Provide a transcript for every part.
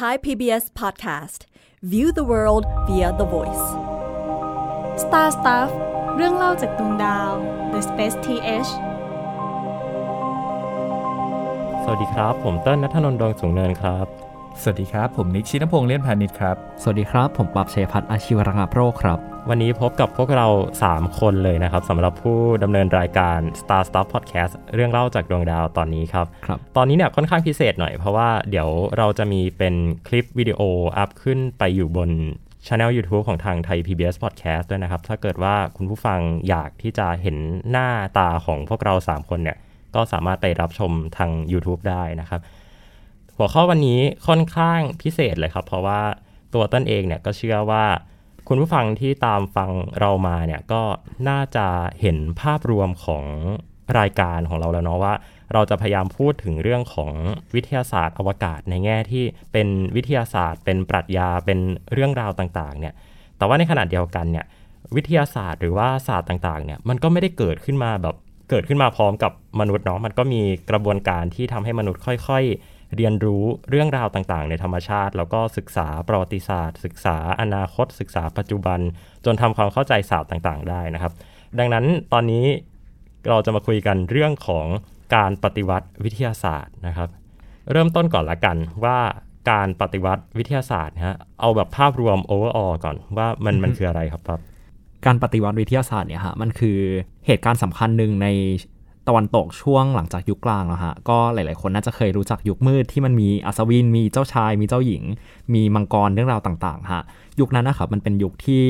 Thai PBS Podcast View the world via the voice Star Stuff เรื่องเล่าจากดวงดาว The Space TH สวัสดีครับ ผมเต้นนัทนนท์ดวงสูงเนินครับ สวัสดีครับ ผมนิกชินพงษ์เล่นพาณิชย์ครับ สวัสดีครับ ผมปรับเชยพัฒน์อาชีวรังโรคครับ วันนี้พบกับพวกเรา 3 คนเลยนะครับสำหรับผู้ดำเนินรายการ Star Stuff Podcast เรื่องเล่าจากดวงดาวตอนนี้ครับครับ ตอนนี้เนี่ยค่อนข้างพิเศษหน่อยเพราะว่าเดี๋ยวเราจะมีเป็นคลิปวิดีโออัพขึ้นไปอยู่บนช anel YouTube ของทางไทย PBS Podcast ด้วยนะครับ ถ้าเกิดว่าคุณผู้ฟังอยากที่จะเห็นหน้าตาของพวกเรา 3 คนเนี่ยก็สามารถไปรับชมทาง YouTube ได้นะครับ หัวข้อวันนี้ค่อนข้างพิเศษเลยครับ เพราะว่าตัวต้นเองเนี่ยก็เชื่อว่า คุณผู้ฟังที่ตามฟังเรามาเนี่ยก็น่าจะเห็นภาพรวมของรายการของเราแล้วเนาะว่า เราจะพยายามพูดถึงเรื่องของวิทยาศาสตร์อวกาศในแง่ที่เป็นวิทยาศาสตร์ เป็นปรัชญาเป็นเรื่องราวต่างๆเนี่ยแต่ว่าในขณะเดียวกันเนี่ยวิทยาศาสตร์หรือว่าศาสตร์ต่างๆเนี่ยมันก็ไม่ได้เกิดขึ้นมาแบบเกิดขึ้นมาพร้อมกับมนุษย์เนาะมันก็มีกระบวนการที่ทำให้มนุษย์ค่อย ๆ เรียนรู้เรื่องราวต่างๆ ในธรรมชาติ แล้วก็ศึกษาประวัติศาสตร์ ศึกษาอนาคต ศึกษาปัจจุบัน จนทำความเข้าใจศาสตร์ต่างๆ ได้นะครับ ดังนั้นตอนนี้เราจะมาคุยกันเรื่องของการปฏิวัติวิทยาศาสตร์นะครับ เริ่มต้นก่อนละกันว่าการปฏิวัติวิทยาศาสตร์นะฮะเอาแบบภาพรวม overall ก่อนว่ามันมันคืออะไรครับครับ การปฏิวัติวิทยาศาสตร์เนี่ยฮะมันคือเหตุการณ์สำคัญหนึ่งใน ตะวันตกช่วงหลังจากยุคกลางแล้วฮะ ก็หลาย ๆ คนน่าจะเคยรู้จักยุคมืดที่มันมีอัศวิน มีเจ้าชาย มีเจ้าหญิง มีมังกรเรื่องราวต่าง ๆ ฮะ ยุคนั้นนะครับมันเป็นยุคที่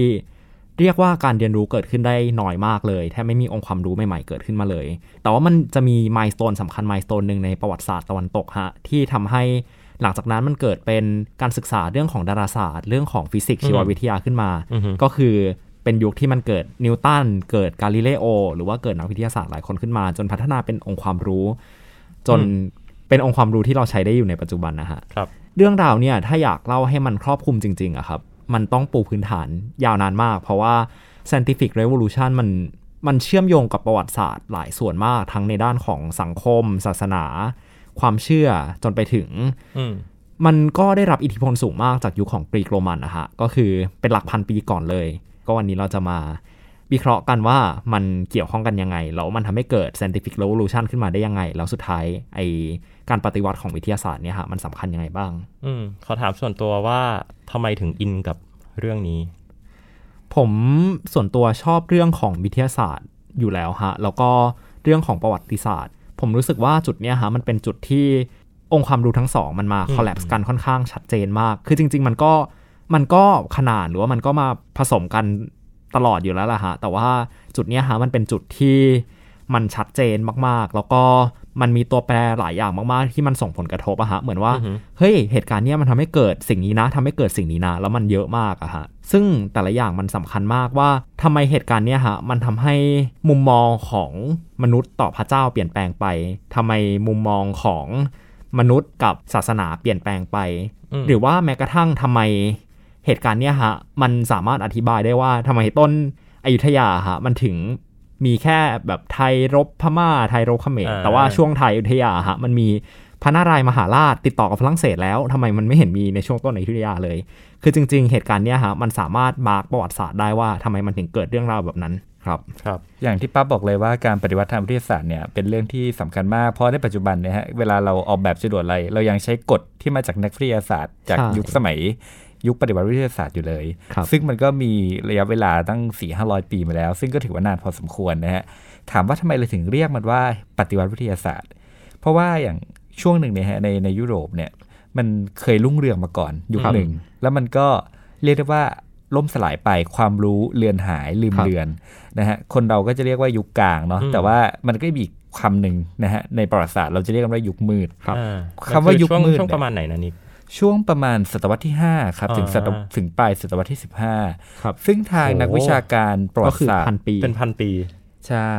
เรียกว่าการเรียนรู้เกิดขึ้นได้น้อยมากเลย แทบไม่มีองค์ความรู้ใหม่ ๆ เกิดขึ้นมาเลย แต่ว่ามันจะมี milestone สำคัญ milestone หนึ่งในประวัติศาสตร์ตะวันตกฮะที่ทำให้หลังจากนั้นมันเกิดเป็นการศึกษาเรื่องของดาราศาสตร์ เรื่องของฟิสิกส์ชีววิทยาขึ้นมาอือฮึก็คือ เป็นยุคที่มันเกิดนิวตันเกิดกาลิเลโอ หรือว่าเกิดนักวิทยาศาสตร์หลายคนขึ้นมา จนพัฒนาเป็นองค์ความรู้ จนเป็นองค์ความรู้ที่เราใช้ได้อยู่ในปัจจุบันนะฮะครับเรื่องราวเนี่ยถ้าอยากเล่าให้มันครอบคลุมจริงๆอะครับมันต้องปูพื้นฐานยาวนานมาก เพราะว่า scientific revolution มันมันเชื่อมโยงกับประวัติศาสตร์หลายส่วนมากทั้งในด้านของสังคม ศาสนา ความเชื่อจนไปถึงอืมมันก็ได้รับอิทธิพลสูงมากจากยุคของกรีกโรมันนะฮะก็คือเป็นหลักพันปีก่อนเลย ก็วันนี้เราจะมาวิเคราะห์กันว่ามันเกี่ยวข้องกันยังไง แล้วมันทำให้เกิด scientific revolution ขึ้นมาได้ยังไง แล้วสุดท้ายไอการปฏิวัติของวิทยาศาสตร์เนี่ยฮะมันสำคัญยังไงบ้าง อืมขอถามส่วนตัวว่าทำไมถึงอินกับเรื่องนี้ ผมส่วนตัวชอบเรื่องของวิทยาศาสตร์อยู่แล้วฮะ แล้วก็เรื่องของประวัติศาสตร์ ผมรู้สึกว่าจุดเนี้ยฮะมันเป็นจุดที่องค์ความรู้ทั้งสองมันมาอืมคอลแลบกันค่อนข้างชัดเจนมาก คือจริง ๆ มันก็ มันก็ขนาดหรือว่ามันก็มาผสมกันตลอดอยู่แล้วล่ะฮะ แต่ว่าจุดเนี้ยฮะมันเป็นจุดที่มันชัดเจนมากๆ แล้วก็มันมีตัวแปรหลายอย่างมากๆ ที่มันส่งผลกระทบอะฮะ เหมือนว่าอือฮึเฮ้ย เหตุการณ์เนี้ยมันทำให้เกิดสิ่งนี้นะทำให้เกิดสิ่งนี้นะ แล้วมันเยอะมากอะฮะ ซึ่งแต่ละอย่างมันสำคัญมากว่าทำไมเหตุการณ์เนี้ยฮะ มันทำให้มุมมองของมนุษย์ต่อพระเจ้าเปลี่ยนแปลงไปทำไมมุมมองของมนุษย์กับศาสนาเปลี่ยนแปลงไปอืมหรือว่าแม้กระทั่งทำไม เหตุการณ์เนี้ยฮะมันสามารถอธิบายได้ว่าทำไมต้นอยุธยาฮะมันถึงมีแค่แบบไทยรบพม่าไทยรบเขมรอ่าแต่ว่าช่วงไทยอยุธยาฮะมันมีพระนารายณ์มหาราชติดต่อกับฝรั่งเศสแล้วทำไมมันไม่เห็นมีในช่วงต้นอยุธยาเลย คือจริง ๆ เหตุการณ์เนี้ยฮะมันสามารถมาร์กประวัติศาสตร์ได้ว่าทำไมมันถึงเกิดเรื่องราวแบบนั้นครับครับ อย่างที่ปั๊บบอกเลยว่าการปฏิวัติทางวิทยาศาสตร์เนี่ยเป็นเรื่องที่สำคัญมาก เพราะในปัจจุบันเนี่ยฮะเวลาเราออกแบบจรวดอะไร เรายังใช้กฎที่มาจากนักวิทยาศาสตร์ จากใช่ยุคสมัย ยุคปฏิวัติวิทยาศาสตร์อยู่เลยครับซึ่งมันก็มีระยะเวลาตั้ง4ี่ห้าร้อยปีมาแล้ว ซึ่งก็ถือว่านานพอสมควรนะฮะ ถามว่าทำไมเราถึงเรียกมันว่าปฏิวัติวิทยาศาสตร์ เพราะว่าอย่างช่วงหนึ่งเนี่ยฮะในในยุโรปเนี่ยมันเคยรุ่งเรืองมาก่อนยุคครับหนึ่ง แล้วมันก็เรียกได้ว่าล่มสลายไปความรู้เลือนหายลืมครับเลือนนะฮะคนเราก็จะเรียกว่ายุคกลางเนาะอืมแต่ว่ามันก็มีอีกคำหนึ่งนะฮะในประวัติศาสตร์เราจะเรียกกันว่ายุคมืดครับอ่าคำว่ายุคช่วงมืดช่วงเนี่ยประมาณไหนนะนิก ช่วงประมาณศตวรรษที่ 5 ครับ ถึงศตวอ่าถึงปลายศตวรรษที่ครับ15ซึ่งทางโอ้นักวิชาการประวัก็ติคือศาสตพันร์ปีเป็นพันปี ใช่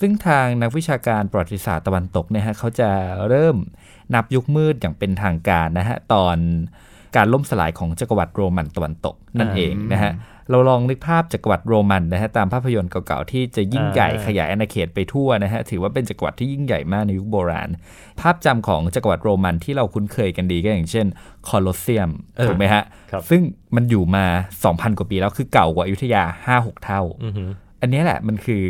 ซึ่งทางนักวิชาการประวัติศาสตร์ตะวันตกเนี่ยฮะเขาจะเริ่มนับยุคมืดอย่างเป็นทางการนะฮะ ตอนการล่มสลายของจักรวรรดิโรมันตะวันตกนั่นอ่าเองนะฮะ เราลองนึกภาพจักรวรรดิโรมันนะฮะตามภาพยนตร์เก่าๆที่จะยิ่งใหญ่อ่าขยายอาณาเขตไปทั่วนะฮะถือว่าเป็นจักรวรรดิที่ยิ่งใหญ่มากในยุคโบราณ ภาพจำของจักรวรรดิโรมันที่เราคุ้นเคยกันดีก็อย่างเช่นโคลอสเซียมถูกไหมฮะครับซึ่งมันอยู่มา 2,000 กว่าปีแล้วคือเก่ากว่าอยุธยา 5-6 เท่าอือหืออันนี้แหละมันคือ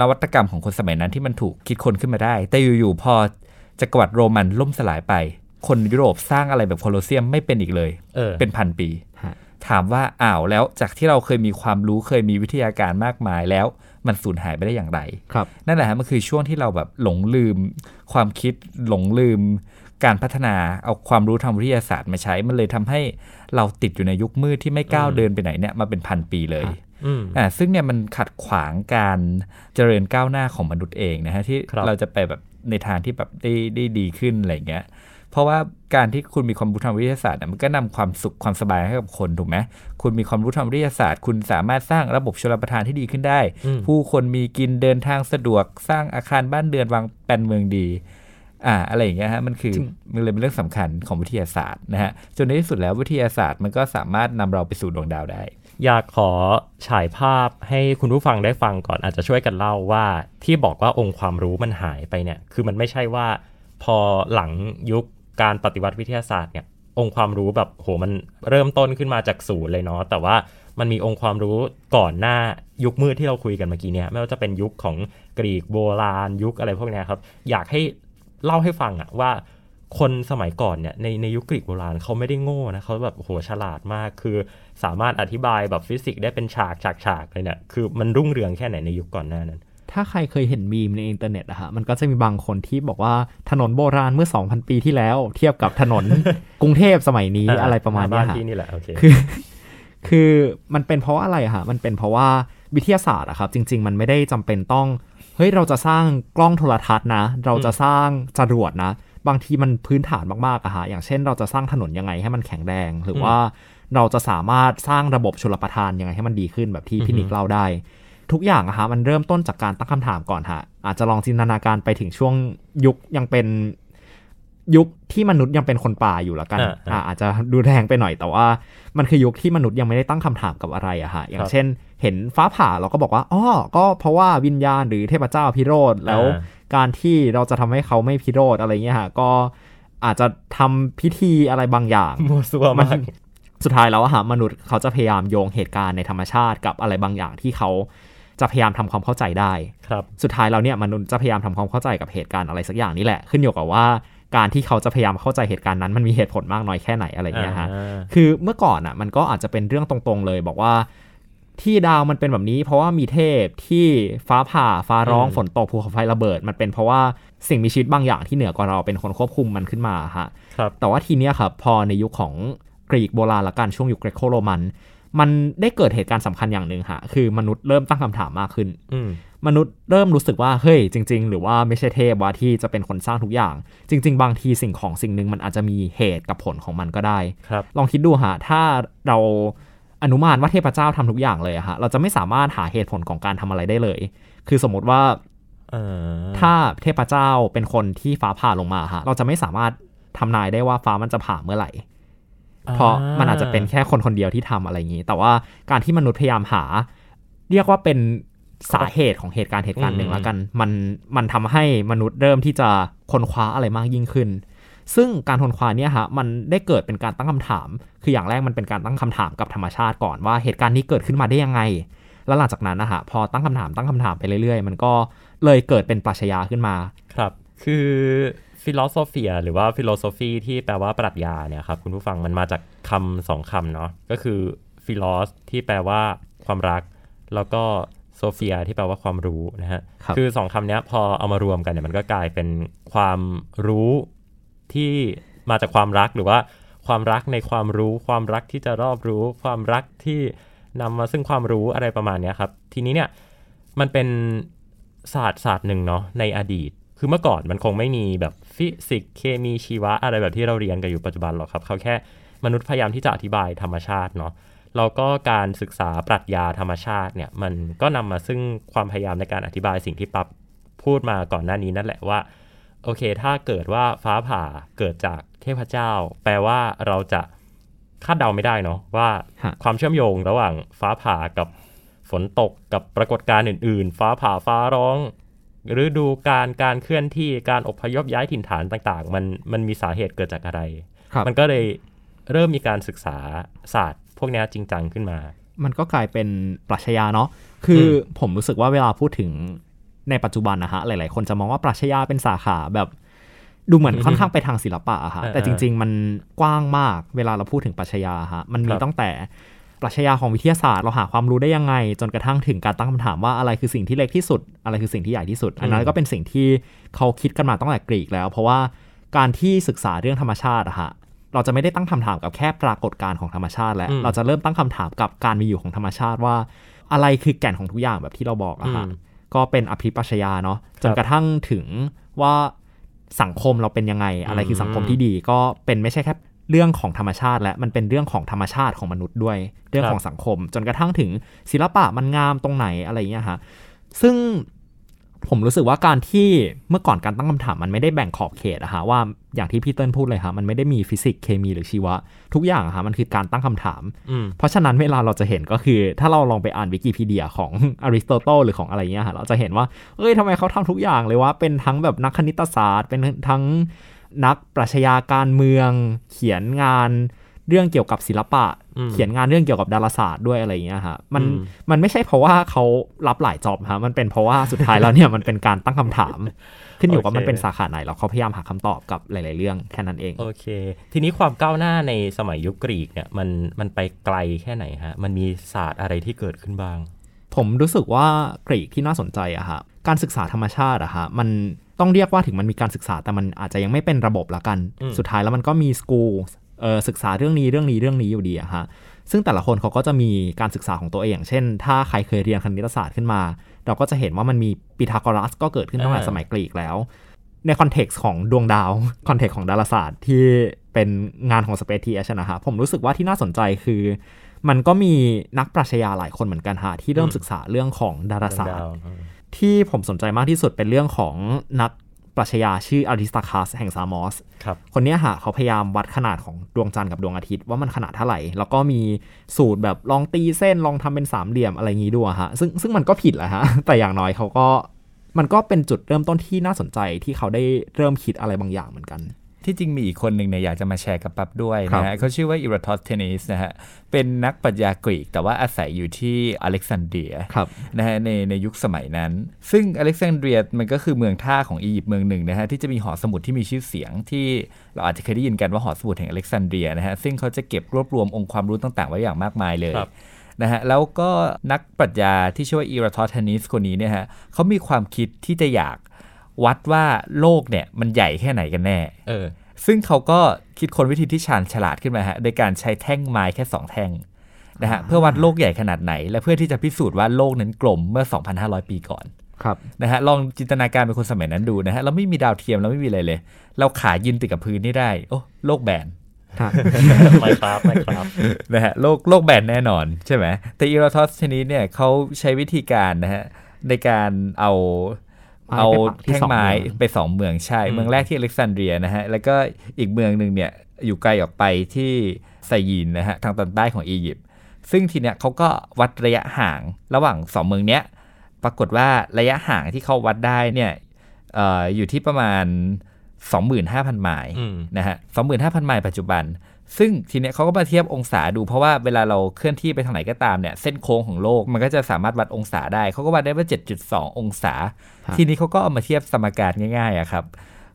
นวัตกรรมของคนสมัยนั้นที่มันถูกคิดค้นขึ้นมาได้ แต่อยู่ๆพอจักรวรรดิโรมันล่มสลายไป คนยุโรปสร้างอะไรแบบโคลอสเซียมไม่เป็นอีกเลยเออเป็นพันปีฮะ ถามว่าอ้าวแล้วจากที่เราเคยมีความรู้เคยมีวิทยาการมากมายแล้ว มันสูญหายไปได้อย่างไรครับนั่นแหละฮะมันคือช่วงที่เราแบบหลงลืม ความคิดหลงลืม การพัฒนาเอาความรู้ทางวิทยาศาสตร์มาใช้ มันเลยทำให้เราติดอยู่ในยุคมืดที่ไม่ก้าวเดินไปไหนเนี่ยมาเป็นพันปีเลยอืมอ่าซึ่งเนี่ยมันขัดขวางการเจริญก้าวหน้าของมนุษย์เองนะฮะที่ครับเราจะไปแบบในทางที่แบบได้ได้ดีขึ้นอะไรอย่างเงี้ยเพราะว่า การที่คุณมีความรู้ทางวิทยาศาสตร์เนี่ยมันก็นำความสุขความสบายให้กับคนถูกไหมคุณมีความรู้ทางวิทยาศาสตร์ คุณสามารถสร้างระบบชลประทานที่ดีขึ้นได้อืมผู้คนมีกินเดินทางสะดวกสร้างอาคารบ้านเรือนวางแปลนเมืองดีอ่าอะไรอย่างเงี้ยฮะมันคือมันเลยเป็นเรื่องสำคัญของวิทยาศาสตร์นะฮะจนในที่สุดแล้ววิทยาศาสตร์มันก็สามารถนำเราไปสู่ดวงดาวได้ อยากขอฉายภาพให้คุณผู้ฟังได้ฟังก่อนอาจจะช่วยกันเล่าว่าที่บอกว่าองค์ความรู้มันหายไปเนี่ย คือมันไม่ใช่ว่าพอหลังยุค การปฏิวัติวิทยาศาสตร์เนี่ยองค์ความรู้แบบโหมันเริ่มต้นขึ้นมาจากศูนย์เลยเนาะแต่ว่ามันมีองค์ความรู้ก่อนหน้ายุคมืดที่เราคุยกันเมื่อกี้เนี่ยไม่ว่าจะเป็นยุคของกรีกโบราณยุคอะไรพวกนี้ครับอยากให้เล่าให้ฟังอะว่าคนสมัยก่อนเนี่ยในในยุคกรีกโบราณเขาไม่ได้โง่นะเขาแบบโหฉลาดมาก คือสามารถอธิบายแบบฟิสิกส์ได้เป็นฉากฉากฉากเลยเนี่ยคือมันรุ่งเรืองแค่ไหนในยุคก่อนหน้านั้น ถ้าใครเคยเห็นมีมในอินเทอร์เน็ตอะฮะมันก็จะมีบางคนที่บอกว่าถนนโบราณเมื่อ 2,000 ปีที่แล้ว เทียบกับถนนกรุงเทพสมัยนี้อะไรประมาณเนี้บ้ายนฮะที่นี่แหละโอเคคือ คือมันเป็นเพราะว่าอะไรอะฮะมันเป็นเพราะว่าวิทยาศาสตร์อะครับ จริง ๆ มันไม่ได้จำเป็นต้องเฮ้ยเราจะสร้างกล้องโทรทัศน์นะ เราจะสร้างจรวดนะ บางทีมันพื้นฐานมากๆอะฮะอย่างเช่น เราจะสร้างถนนยังไงให้มันแข็งแรงหรือว่าเราจะสามารถสร้างระบบชลประทานยังไงให้มันดีขึ้นแบบที่พี่นิกเล่าได้ ทุกอย่างอะฮะมันเริ่มต้นจากการตั้งคำถามก่อนฮะอาจจะลองจินตนาการไปถึงช่วงยุคยังเป็นยุคที่มนุษย์ยังเป็นคนป่าอยู่ละกันอ่าอ่าอ่าอาจจะดูแรงไปหน่อยแต่ว่า มันคือยุคที่มนุษย์ยังไม่ได้ตั้งคำถามกับอะไรอะฮะอย่างเช่น เห็นฟ้าผ่าเราก็บอกว่าอ๋อก็เพราะว่าวิญญาณหรือเทพเจ้าพิโรธแล้วอ่าการที่เราจะทำให้เขาไม่พิโรธอะไรเงี้ยฮะก็อาจจะทำพิธีอะไรบางอย่างมัวซัวมันมากสุดท้ายแล้วอะฮะมนุษย์เขาจะพยายามโยงเหตุการณ์ในธรรมชาติกับอะไรบางอย่างที่เขา จะพยายามทำความเข้าใจได้ครับสุดท้ายแล้วเนี่ยมนุษย์จะพยายามทำความเข้าใจกับเหตุการณ์อะไรสักอย่างนี่แหละ ขึ้นอยู่กับว่าการที่เขาจะพยายามเข้าใจเหตุการณ์นั้นมันมีเหตุผลมากน้อยแค่ไหนอะไรเงี้ยฮะอ่าคือเมื่อก่อนอะมันก็อาจจะเป็นเรื่องตรงๆเลยบอกว่าที่ดาวมันเป็นแบบนี้ เพราะว่ามีเทพที่ฟ้าผ่าฟ้าร้องอืมฝนตกภูเขาไฟระเบิด มันเป็นเพราะว่าสิ่งมีชีวิตบางอย่างที่เหนือกว่าเราเป็นคนควบคุมมันขึ้นมาฮะครับแต่ว่าทีเนี้ยครับพอในยุคของกรีกโบราณละกันช่วงยุคเกรโคโรมัน มันได้เกิดเหตุการณ์สำคัญอย่างหนึ่งฮะคือมนุษย์เริ่มตั้งคำถามมากขึ้นอืมมนุษย์เริ่มรู้สึกว่าเฮ้ยจริง ๆ หรือว่าไม่ใช่เทพว่าที่จะเป็นคนสร้างทุกอย่าง จริง ๆ บางทีสิ่งของสิ่งหนึ่งมันอาจจะมีเหตุกับผลของมันก็ได้ครับลองคิดดูฮะถ้าเราอนุมานว่าเทพเจ้าทำทุกอย่างเลยอะฮะเราจะไม่สามารถหาเหตุผลของการทำอะไรได้เลย คือสมมติว่าเออถ้าเทพเจ้าเป็นคนที่ฟ้าผ่าลงมาฮะเราจะไม่สามารถทำนายได้ว่าฟ้ามันจะผ่าเมื่อไหร่ เพราะมันอาจจะเป็นแค่คนคนเดียวที่ทำอะไรอย่างนี้ แต่ว่าการที่มนุษย์พยายามหา เรียกว่าเป็นสาเหตุของเหตุการณ์เหตุการณ์หนึ่งแล้วกัน มันมันทำให้มนุษย์เริ่มที่จะค้นคว้าอะไรมากยิ่งขึ้น ซึ่งการค้นคว้าเนี่ยฮะมันได้เกิดเป็นการตั้งคำถาม คืออย่างแรกมันเป็นการตั้งคำถามกับธรรมชาติก่อนว่าเหตุการณ์นี้เกิดขึ้นมาได้ยังไง แล้วหลังจากนั้นนะฮะพอตั้งคำถามตั้งคำถามไปเรื่อยๆ มันก็เลยเกิดเป็นปรัชญาขึ้นมาครับ คือ philosophia หรือว่า philosophy ที่แปลว่าปรัชญาเนี่ยครับคุณผู้ฟังมันมาจากคำสองคำเนาะก็คือ philos ที่แปลว่าความรัก แล้วก็ sophia ที่แปลว่าความรู้นะฮะครับอสองคำเนี้ยพอเอามารวมกันเนี่ยมันก็กลายเป็นความรู้ที่มาจากความรักหรือว่าความรักในความรู้ ความรักที่จะรอบรู้ ความรักที่นำมาซึ่งความรู้อะไรประมาณเนี้ยครับ ทีนี้เนี่ยมันเป็นศาสตร์ศาสตร์หนึ่งเนาะในอดีต คือเมื่อก่อนมันคงไม่มีแบบฟิสิกส์เคมีชีวะอะไรแบบที่เราเรียนกันอยู่ปัจจุบันหรอกครับเขาแค่มนุษย์พยายามที่จะอธิบายธรรมชาติเนาะแล้วก็การศึกษาปรัชญาธรรมชาติเนี่ยมันก็นำมาซึ่งความพยายามในการอธิบายสิ่งที่ปั๊บพูดมาก่อนหน้านี้นั่นแหละว่าโอเค ถ้าเกิดว่าฟ้าผ่าเกิดจากเทพเจ้า แปลว่าเราจะคาดเดาไม่ได้เนาะว่าความเชื่อมโยงระหว่างฟ้าผ่ากับฝนตกกับปรากฏการณ์อื่น ๆ ฟ้าผ่าฟ้าร้อง ฤดูการการเคลื่อนที่การอพยพย้ายถิ่นฐานต่างๆ มันมันมีสาเหตุเกิดจากอะไรครับมันก็เลยเริ่มมีการศึกษาศาสตร์พวกเนี้ยจริงจังขึ้นมา มันก็กลายเป็นปรัชญาเนาะคืออมผมรู้สึกว่าเวลาพูดถึงในปัจจุบันนะฮะหลาย ๆ คนจะมองว่าปรัชญาเป็นสาขาแบบดูเหมือนค่อนข้างไปทางศิลปะอะฮะเออแต่จริง ๆ มันกว้างมากเวลาเราพูดถึงปรัชญาฮะมันมีครับตั้งแต่ ปรัชญาของวิทยาศาสตร์เราหาความรู้ได้ยังไง จนกระทั่งถึงการตั้งคำถามว่าอะไรคือสิ่งที่เล็กที่สุด อะไรคือสิ่งที่ใหญ่ที่สุด อันนั้นก็เป็นสิ่งที่เขาคิดกันมาตั้งแต่กรีกแล้ว เพราะว่าการที่ศึกษาเรื่องธรรมชาติอะฮะเราจะไม่ได้ตั้งคำถามกับแค่ปรากฏการณ์ของธรรมชาติ แล้วอืมเราจะเริ่มตั้งคำถามกับการมีอยู่ของธรรมชาติว่า อะไรคือแก่นของทุกอย่างแบบที่เราบอกอะฮะอืมก็เป็นอภิปรัชญาเนาะจนกระทั่งถึงว่าสังคมเราเป็นยังไง อะไรคือสังคมที่ดีก็เป็นไม่ใช่แค่ เรื่องของธรรมชาติและมันเป็นเรื่องของธรรมชาติของมนุษย์ด้วย เรื่องของสังคม จนกระทั่งถึงศิลปะมันงามตรงไหนอะไรอย่างเงี้ยฮะซึ่งผมรู้สึกว่าการที่เมื่อก่อนการตั้งคำถามมันไม่ได้แบ่งขอบเขตอะฮะว่าอย่างที่พี่เติ้ลพูดเลยฮะมันไม่ได้มีฟิสิกส์เคมีหรือชีวะ ทุกอย่างอะฮะมันคือการตั้งคำถามอืมเพราะฉะนั้นเวลาเราจะเห็นก็คือ ถ้าเราลองไปอ่านวิกิพีเดียของอริสโตเติลหรือของอะไรเงี้ยฮะเราจะเห็นว่าเอ้ยทำไมเขาทำทุกอย่างเลยว่าเป็นทั้งแบบนักคณิตศาสตร์ เป็นทั้ง นักปรัชญาการเมือง เขียนงานเรื่องเกี่ยวกับศิลปะอืมเขียนงานเรื่องเกี่ยวกับดาราศาสตร์ด้วยอะไรเงี้ยฮะมันอืมมันไม่ใช่เพราะว่าเขารับหลายจอบฮะมันเป็นเพราะว่าสุดท้ายแล้วเนี่ยมันเป็นการตั้งคำถาม ขึ้นอยู่กับมันเป็นสาขาไหนแล้วเขาพยายามหาคำตอบกับหลาย ๆ เรื่องแค่นั้นเองโอเค ทีนี้ความก้าวหน้าในสมัยยุคกรีกเนี่ยมันมันไปไกลแค่ไหนฮะมันมีศาสตร์อะไรที่เกิดขึ้นบ้าง ผมรู้สึกว่ากรีกที่น่าสนใจอะฮะการศึกษาธรรมชาติอะฮะมัน ต้องเรียกว่าถึงมันมีการศึกษาแต่มันอาจจะยังไม่เป็นระบบละกันอืมสุดท้ายแล้วมันก็มีสกูลเอ่อศึกษาเรื่องนี้เรื่องนี้เรื่องนี้อยู่ดีอะฮะซึ่งแต่ละคนเขาก็จะมีการศึกษาของตัวเองอย่างเช่น ถ้าใครเคยเรียนคณิตศาสตร์ขึ้นมา เราก็จะเห็นว่ามันมีปีทาโกรัสก็เกิดขึ้นตั้งแต่อ่าสมัยกรีกแล้ว ในคอนเท็กซ์ของดวงดาวcontext ของดาราศาสตร์ที่เป็นงานของ Space TH นะฮะผมรู้สึกว่าที่น่าสนใจคือ มันก็มีนักปรัชญาหลายคนเหมือนกันฮะที่เริ่มศึกษาเรื่องของดาราศาสตร์ดาวอืม ที่ผมสนใจมากที่สุดเป็นเรื่องของนักปรัชญาชื่ออริสตาคัสแห่งซามอสครับคนเนี้ยฮะเขาพยายามวัดขนาดของดวงจันทร์กับดวงอาทิตย์ว่ามันขนาดเท่าไหร่ แล้วก็มีสูตรแบบลองตีเส้นลองทำเป็นสามเหลี่ยมอะไรอย่างงี้ด้วยฮะซึ่งซึ่งมันก็ผิดแหละฮะแต่อย่างน้อยเขาก็มันก็เป็นจุดเริ่มต้นที่น่าสนใจที่เขาได้เริ่มคิดอะไรบางอย่างเหมือนกัน ที่จริงมีอีกคนหนึ่งเนี่ยอยากจะมาแชร์กับปั๊บด้วยครับนะฮะเขาชื่อว่าอิรัตอสเทนิสนะฮะเป็นนักปรัชญากรีก แต่ว่าอาศัยอยู่ที่อเล็กซานเดรียครับนะฮะในในยุคสมัยนั้น ซึ่งอเล็กซานเดรียมันก็คือเมืองท่าของอียิปต์เมืองหนึ่งนะฮะที่จะมีหอสมุดที่มีชื่อเสียงที่เราอาจจะเคยได้ยินกันว่าหอสมุดแห่งอเล็กซานเดรียนะฮะซึ่งเขาจะเก็บรวบรวมองค์ความรู้ต่างๆ ไว้อย่างมากมายเลยครับนะฮะแล้วก็นักปรัชญาที่ชื่อว่าอีรัตอสเทนิสคนนี้เนี่ยฮะเขามีความคิดที่จะอยาก วัดว่าโลกเนี่ยมันใหญ่แค่ไหนกันแน่ เออ ซึ่งเขาก็คิดค้นวิธีที่ชาญฉลาดขึ้นมาฮะโดยการใช้แท่งไม้แค่ 2 แท่งนะฮะเพื่อวัดโลกใหญ่ขนาดไหน และเพื่อที่จะพิสูจน์ว่าโลกนั้นกลมเมื่อ 2,500 ปีก่อนครับนะฮะลองจินตนาการเป็นคนสมัยนั้นดูนะฮะเราไม่มีดาวเทียมเราไม่มีอะไรเลย เราขายืนติดกับพื้นนี่ได้ โอ้โลกแบนไม่ครับไม่ครับนะฮะโลกโลกแบนแน่นอนใช่ไหมแต่อีโรทอสชนิดเนี่ยเขาใช้วิธีการนะฮะในการเอาไม้ เอาไปปักที่แท่งสองไม้เมืองไปสองเมืองใช่อืมเมืองแรกที่อเล็กซานเดรียนะฮะ แล้วก็อีกเมืองหนึ่งเนี่ยอยู่ไกลออกไปที่ไซยีนนะฮะทางตอนใต้ของอียิปต์ซึ่งทีเนี้ยเขาก็วัดระยะห่างระหว่างสองเมืองเนี้ยปรากฏว่าระยะห่างที่เขาวัดได้เนี่ยเอ่ออยู่ที่ประมาณ 25,000 ไมล์อืมนะฮะ25,000 ไมล์ปัจจุบัน ซึ่งทีเนี้ยเขาก็มาเทียบองศาดูเพราะว่าเวลาเราเคลื่อนที่ไปทางไหนก็ตามเนี่ย เส้นโค้งของโลกมันก็จะสามารถวัดองศาได้ เขาก็วัดได้ว่า 7.2 องศาครับทีนี้เขาก็เอามาเทียบสมการง่ายๆอะครับ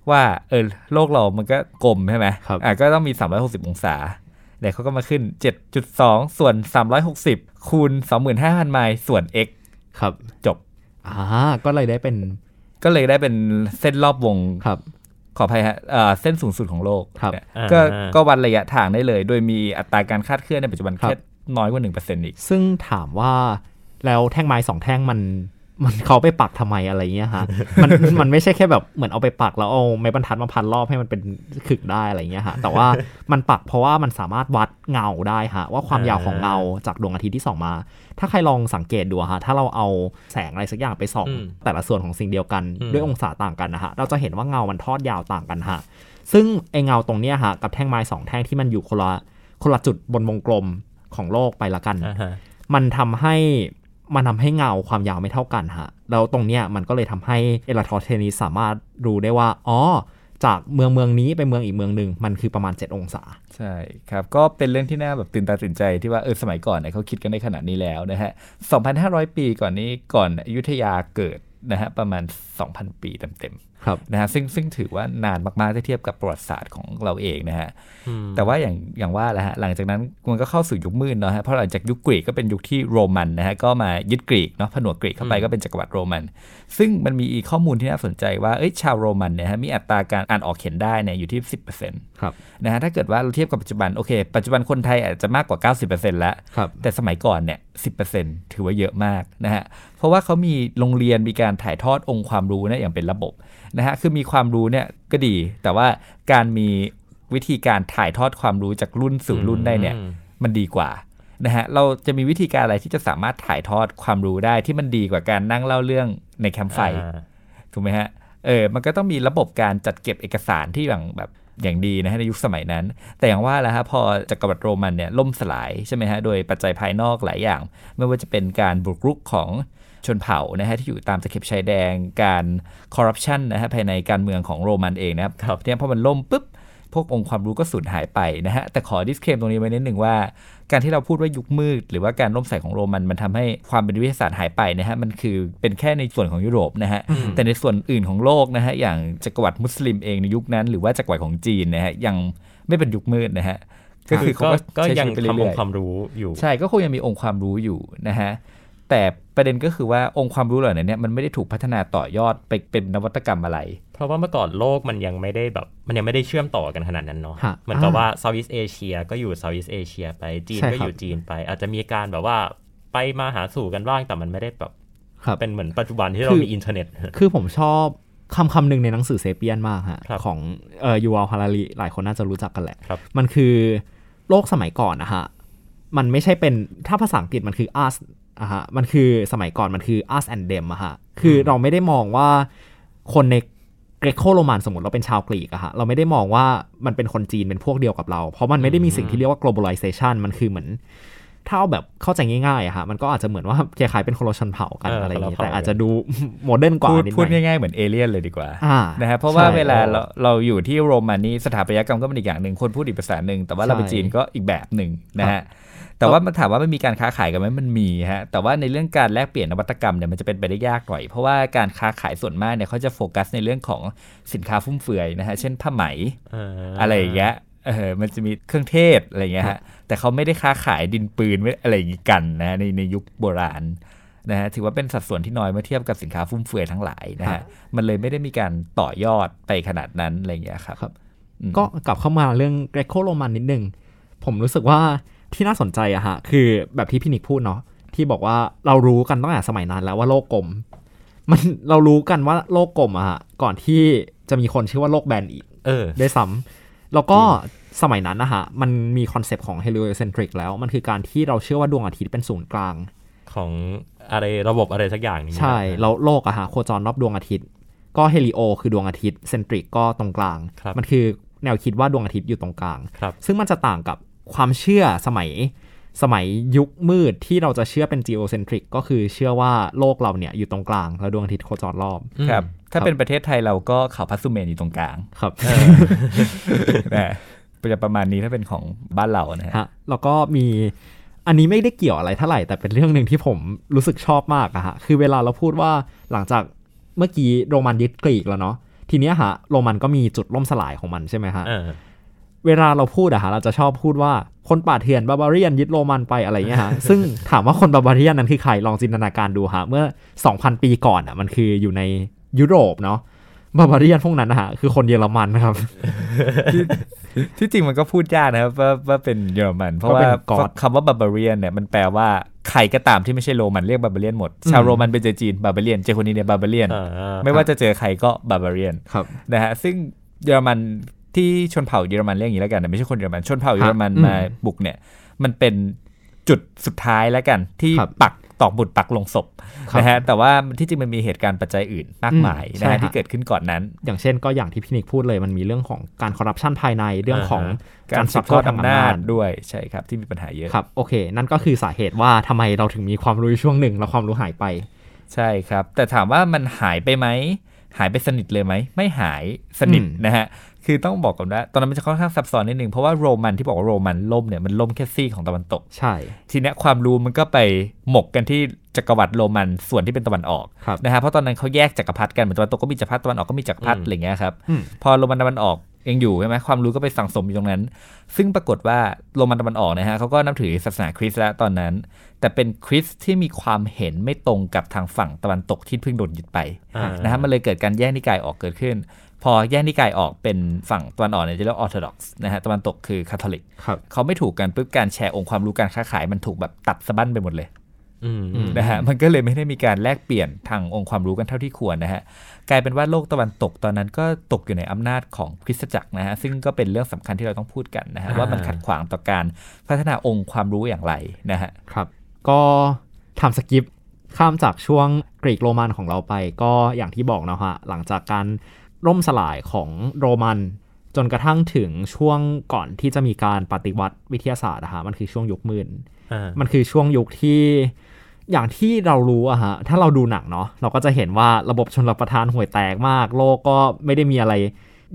ว่าเออโลกเรามันก็กลมใช่ไหมครับอะก็ต้องมี 360 องศาเดี๋ยวเขาก็มาขึ้น 7.2 ส่วน 360 คูณ 25,000 ไมล์ส่วน x ครับจบอ่าก็เลยได้เป็น ก็เลยได้เป็นเส้นรอบวงครับ ขออภัยฮะเอ่อเส้นสูงสุดของโลกครับเนี่ยอ่าก็อ่าก็วัดระยะทางได้เลย โดยมีอัตราการคาดเคลื่อนในปัจจุบันครับแค่น้อยกว่า1%อีก ซึ่งถามว่าแล้วแท่งไม้สองแท่งมัน มันเขาไปปักทำไมอะไรเงี้ยฮะมันมันไม่ใช่แค่แบบเหมือนเอาไปปักแล้วเอาไม้บรรทัดมาพันรอบให้มันเป็นขึกได้อะไรเงี้ยฮะแต่ว่ามันปักเพราะว่ามันสามารถวัดเงาได้ฮะว่าความยาวของเงาจากดวงอาทิตย์ที่ส่องมา ถ้าใครลองสังเกตดูอะฮะถ้าเราเอาแสงอะไรสักอย่างไปส่องอืมแต่ละส่วนของสิ่งเดียวกันอืมด้วยองศาต่างกันนะฮะเราจะเห็นว่าเงามันทอดยาวต่างกันฮะซึ่งไอเงาตรงเนี้ยฮะกับแท่งไม้สองแท่งที่มันอยู่คนละคนละจุดบนวงกลมของโลกไปละกันอ่าฮะมันทำให้ มันทำให้เงาความยาวไม่เท่ากันฮะ แล้วตรงเนี้ยมันก็เลยทำให้เอลาทอเทนิสามารถรู้ได้ว่า อ๋อ จากเมืองเมืองนี้ไปเมืองอีกเมืองหนึ่งมันคือประมาณ 7 องศา ใช่ครับ ก็เป็นเรื่องที่น่าแบบตื่นตาตื่นใจที่ว่าเออสมัยก่อนเนี่ยเขาคิดกันได้ขนาดนี้แล้วนะฮะ 2,500 ปีก่อนนี้ก่อนอยุธยาเกิดนะฮะประมาณ 2,000 ปีเต็มๆ นะฮะซึ่งซึ่งถือว่านานมากๆถ้าเทียบกับประวัติศาสตร์ของเราเองนะฮะแต่ว่าอย่างอย่างว่าแหละฮะหลังจากนั้นมันก็เข้าสู่ยุคมืดเนาะฮะเพราะหลังจากยุคกรีกก็เป็นยุคที่โรมันนะฮะก็มายึดกรีกเนาะผนวกกรีกเข้าไปก็เป็นจักรวรรดิโรมัน ซึ่งมันมีอีกข้อมูลที่น่าสนใจว่าเอ้ยชาวโรมันเนี่ยฮะมีอัตราการอ่านออกเขียนได้เนี่ยอยู่ที่10%ครับนะฮะถ้าเกิดว่าเราเทียบกับปัจจุบันโอเค ปัจจุบันคนไทยอาจจะมากกว่า 90%แล้วครับแต่สมัยก่อนเนี่ย 10%ถือว่าเยอะมากนะฮะ เพราะว่าเขามีโรงเรียนมีการถ่ายทอดองค์ความรู้เนี่ยอย่างเป็นระบบนะฮะ คือมีความรู้เนี่ยก็ดี แต่ว่าการมีวิธีการถ่ายทอดความรู้จากรุ่นสู่รุ่นได้เนี่ยอืมมันดีกว่านะฮะ เราจะมีวิธีการอะไรที่จะสามารถถ่ายทอดความรู้ได้ที่มันดีกว่าการนั่งเล่าเรื่องในแคมป์ไฟอ่าถูกไหมฮะ เออ มันก็ต้องมีระบบการจัดเก็บเอกสารที่อย่างแบบ อย่างดีนะฮะในยุคสมัยนั้น แต่อย่างว่าแหล้วฮะพอจักรวรรดิโรมันเนี่ยล่มสลายใช่ไหมฮะโดยปัจจัยภายนอกหลายอย่าง ไม่ว่าจะเป็นการบุกรุกของชนเผ่านะฮะที่อยู่ตามตะเข็บชายแดงการคอร์รัปชันนะฮะภายในการเมืองของโรมันเองนะครับเนี่ยพอมันล่มปุ๊บ พวกองค์ความรู้ก็สูญหายไปนะฮะ แต่ขอดิสเคลมตรงนี้ไว้นิดหนึ่งว่า การที่เราพูดว่ายุคมืด หรือว่าการล่มสลายของโรมันมันทำให้ความเป็นวิทยาศาสตร์หายไปนะฮะ มันคือเป็นแค่ในส่วนของยุโรปนะฮะ แต่ในส่วนอื่นของโลกนะฮะ อย่างจักรวรรดิมุสลิมเองในยุคนั้น หรือว่าจักรวรรดิของจีนนะฮะยังไม่เป็นยุคมืดนะฮะก็คือเขาก็ก็ก็ใช้ยังชีวิตไปทำอเรื่งอยค์ความรู้อยู่ๆใช่ก็คงยังมีองค์ความรู้อยู่นะฮะ แต่ประเด็นก็คือว่าองค์ความรู้เหล่านั้นเนี่ยมันไม่ได้ถูกพัฒนาต่อยอดไปเป็นนวัตกรรมอะไร เพราะว่าเมื่อก่อนโลกมันยังไม่ได้แบบมันยังไม่ได้เชื่อมต่อกันขนาดนั้นเนาะฮะเหมือนกับอ่าว่าเซาท์อีสเอเชียก็อยู่เซาท์อีสเอเชียไปจีนใช่ก็ครับอยู่จีนไป อาจจะมีการแบบว่าไปมาหาสู่กันบ้างแต่มันไม่ได้แบบครับเป็นเหมือนปัจจุบันที่เราคือมีอินเทอร์เน็ต คือผมชอบคำคำหนึ่งในหนังสือเซเปียนมากฮะครับของเอ่อยูวัลฮาราลีหลายคนน่าจะรู้จักกันแหละครับมันคือโลกสมัยก่อนนะฮะมันไม่ใช่เป็นถ้าภาษาอังกฤษมันคือ us อะฮะมันคือสมัยก่อนมันคือ us and them อะฮะคือเราไม่ได้มองว่าคนในเกรโคโรมันสมมติเราเป็นชาวกรีกอะฮะเราไม่ได้มองว่ามันเป็นคนจีนเป็นพวกเดียวกับเรา เพราะมันไม่ได้มีสิ่งที่เรียกว่า globalization มันคือเหมือนถ้าเอาแบบเข้าใจง่ายๆอะฮะมันก็อาจจะเหมือนว่าคล้ายๆเป็นคนละชนเผ่ากันเอออะไรอย่างคนเงี้ละยเผ่าแต่อาจจะดูโมเดิร์นกว่าพูดนิดหพูดน่อยง่ายๆเหมือนเอเลี่ยนเลยดีกว่าอ่านะฮะเพราะว่าใช่เวลาเราเราอยู่ที่โรมันนี่สถาปัตยกรรมก็เป็นอีกอย่างหนึ่งคนพูดอีกภาษาหนึ่งแต่ว่าเราไปใช่จีนก็อีกแบบหนึ่งนะฮะ แต่ว่ามันถามว่ามันมีการค้าขายกันไหมมันมีฮะแต่ว่าในเรื่องการแลกเปลี่ยนนวัตกรรมเนี่ยมันจะเป็นไปได้ยากหน่อย เพราะว่าการค้าขายส่วนมากเนี่ยเขาจะโฟกัสในเรื่องของสินค้าฟุ่มเฟือยนะฮะเช่นผ้าไหมเออออะไรอย่างเงี้ยเออมันจะมีเครื่องเทศอะไรอย่างเงี้ยฮะแต่เขาไม่ได้ค้าขายดินปืนไม่อะไรอย่างงี้กันนะฮะในในยุคโบราณนะฮะถือว่าเป็นสัดส่วนที่น้อยเมื่อเทียบกับสินค้าฟุ่มเฟือยทั้งหลายนะฮะมันเลยไม่ได้มีการต่อยอดไปขนาดนั้นอะไรอย่างเงี้ยครับครับอืมก็กลับเข้ามาเรื่องเกรโคโรมันนิดนึงผมรู้สึกว่า ที่น่าสนใจอะฮะ คือแบบที่พี่นิกพูดเนาะที่บอกว่าเรารู้กันตั้งแต่สมัยนั้นแล้วว่าโลกกลม มันเรารู้กันว่าโลกกลมอะฮะก่อนที่จะมีคนเชื่อว่าโลกแบนอีกเออด้วยซ้ำแล้วก็สมัยนั้นนะฮะ มันมีคอนเซปต์ของ heliocentric แล้ว มันคือการที่เราเชื่อว่าดวงอาทิตย์เป็นศูนย์กลาง ของอะไรระบบอะไรสักอย่างนี้ใช่ แล้วโลกอะฮะโคจรรอบดวงอาทิตย์ ก็ helio คือดวงอาทิตย์ centric ก็ตรงกลางครับมันคือแนวคิดว่าดวงอาทิตย์อยู่ตรงกลางครับซึ่งมันจะต่างกับ ความเชื่อสมัยสมัยยุคมืดที่เราจะเชื่อเป็น geocentric ก็คือเชื่อว่าโลกเราเนี่ยอยู่ตรงกลางแล้วดวงอาทิตย์โคจรรอบครับ ถ้าครับเป็นประเทศไทยเราก็เขาพัสดุเมนอยู่ตรงกลางครับนะจะประมาณนี้ถ้าเป็นของบ้านเรานะฮะฮะแล้วก็มีอันนี้ไม่ได้เกี่ยวอะไรเท่าไหร่แต่เป็นเรื่องหนึ่งที่ผมรู้สึกชอบมากอะฮะคือเวลาเราพูดว่าหลังจากเมื่อกี้โรมันยึดกรีกแล้วเนาะทีเนี้ยฮะโรมันก็มีจุดล่มสลายของมันใช่ไหมฮะเออ เวลาเราพูดอะฮะเราจะชอบพูดว่าคนป่าเถื่อนบาบาเรียนยึดโรมันไปอะไรเงี้ยฮะ ซึ่งถามว่าคนบาบาเรียนนั้นคือใครลองจินตนาการดูฮะ เมื่อ 2,000 ปีก่อนอะมันคืออยู่ในยุโรปเนาะบาบาเรียนพวกนั้นนะฮะคือคนเยอรมันนะครับ ที่จริงมันก็พูดยากนะครับว่าว่าเป็นเยอรมัน เพราะว่าก็เป็น God คำว่าบาบาเรียนเนี่ยมันแปลว่าใครก็ตามที่ไม่ใช่โรมันเรียกบาบาเรียนหมด ชาวโรมันเป็นเจอจีนบาบาเรียนเจอคนนี้เนี่ยบาบาเรียนอ่าไม่ว่าจะเจอใครก็บาบาเรียนครับนะฮะซึ่งเยอรมัน ที่ชนเผ่าเยอรมันเรียกอย่างนี้แล้วกันนะไม่ใช่คนเยอรมันชนเผ่าเยอรมันอืมมาบุกเนี่ย มันเป็นจุดสุดท้ายแล้วกัน ที่ครับปักตอกบุตรปักลงศพครับนะฮะแต่ว่าที่จริงมันมีเหตุการณ์ปัจจัยอื่นมากมายอืมนะใช่ฮะฮะที่เกิดขึ้นก่อนนั้น อย่างเช่นก็อย่างที่พี่นิกพูดเลยมันมีเรื่องของการคอร์รัปชันภายในเรื่องของการสืบทอดทางอำนาจด้วยใช่ครับที่มีปัญหาเยอะครับโอเค นั่นก็คือสาเหตุว่าทำไมเราถึงมีความรู้ช่วงหนึ่งแล้วความรู้หายไป ใช่ครับ แต่ถามว่ามันหายไปไหมหายไปสนิทเลยไหมไม่หายสนิทอืมนะฮะ คือต้องบอกก่อนว่าตอนนั้นมันจะค่อนข้างซับซ้อนนิดนึงเพราะว่าโรมันที่บอกว่าโรมันล่มเนี่ยมันล่มแค่ซีกของตะวันตก ใช่ ทีเนี้ยความรู้มันก็ไปหมกกันที่จักรวรรดิโรมันส่วนที่เป็นตะวันออกครับนะฮะเพราะตอนนั้นเขาแยกจักรพรรดิกันเหมือนตะวันตกก็มีจักรพรรดิตะวันออกก็มีจักรพรรดิอืมอะไรเงี้ยครับอืมพอโรมันตะวันออกยังอยู่ใช่ไหมความรู้ก็ไปสั่งสมอยู่ตรงนั้น ซึ่งปรากฏว่าโรมันตะวันออกนะฮะเขาก็นับถือศาสนาคริสต์แล้วตอนนั้น แต่เป็นคริสต์ที่มีความเห็นไม่ตรงกับทางฝั่งตะวันตกที่เพิ่งโดนยึดไปอ่านะฮะมันเลยเกิดการแยกนิกายออกเกิดขึ้น พอแยกนิกายออกเป็นฝั่งตะวันออกเนี่ยจะเรียกออร์โธดอกซ์นะฮะตะวันตกคือคาทอลิกครับเขาไม่ถูกกันปุ๊บการแชร์องค์ความรู้การค้าขายมันถูกแบบตัดสะบั้นไปหมดเลยอืมอืมนะฮะมันก็เลยไม่ได้มีการแลกเปลี่ยนทางองค์ความรู้กันเท่าที่ควรนะฮะกลายเป็นว่าโลกตะวันตกตอนนั้นก็ตกอยู่ในอำนาจของคริสตจักรนะฮะซึ่งก็เป็นเรื่องสำคัญที่เราต้องพูดกันนะฮะว่ามันขัดขวางต่อการพัฒนาองค์ความรู้อย่างไรนะฮะครับก็ทำสกิปข้ามจากช่วงกรีกโรมันของเราไป ก็อย่างที่บอกนะฮะหลังจากการ ร่มสลายของโรมันจนกระทั่งถึงช่วงก่อนที่จะมีการปฏิวัติวิทยาศาสตร์นะฮะมันคือช่วงยุคมืดอ่ามันคือช่วงยุคที่อย่างที่เรารู้อะฮะถ้าเราดูหนังเนาะเราก็จะเห็นว่าระบบชนรับประทานห่วยแตกมาก โลกก็ไม่ได้มีอะไร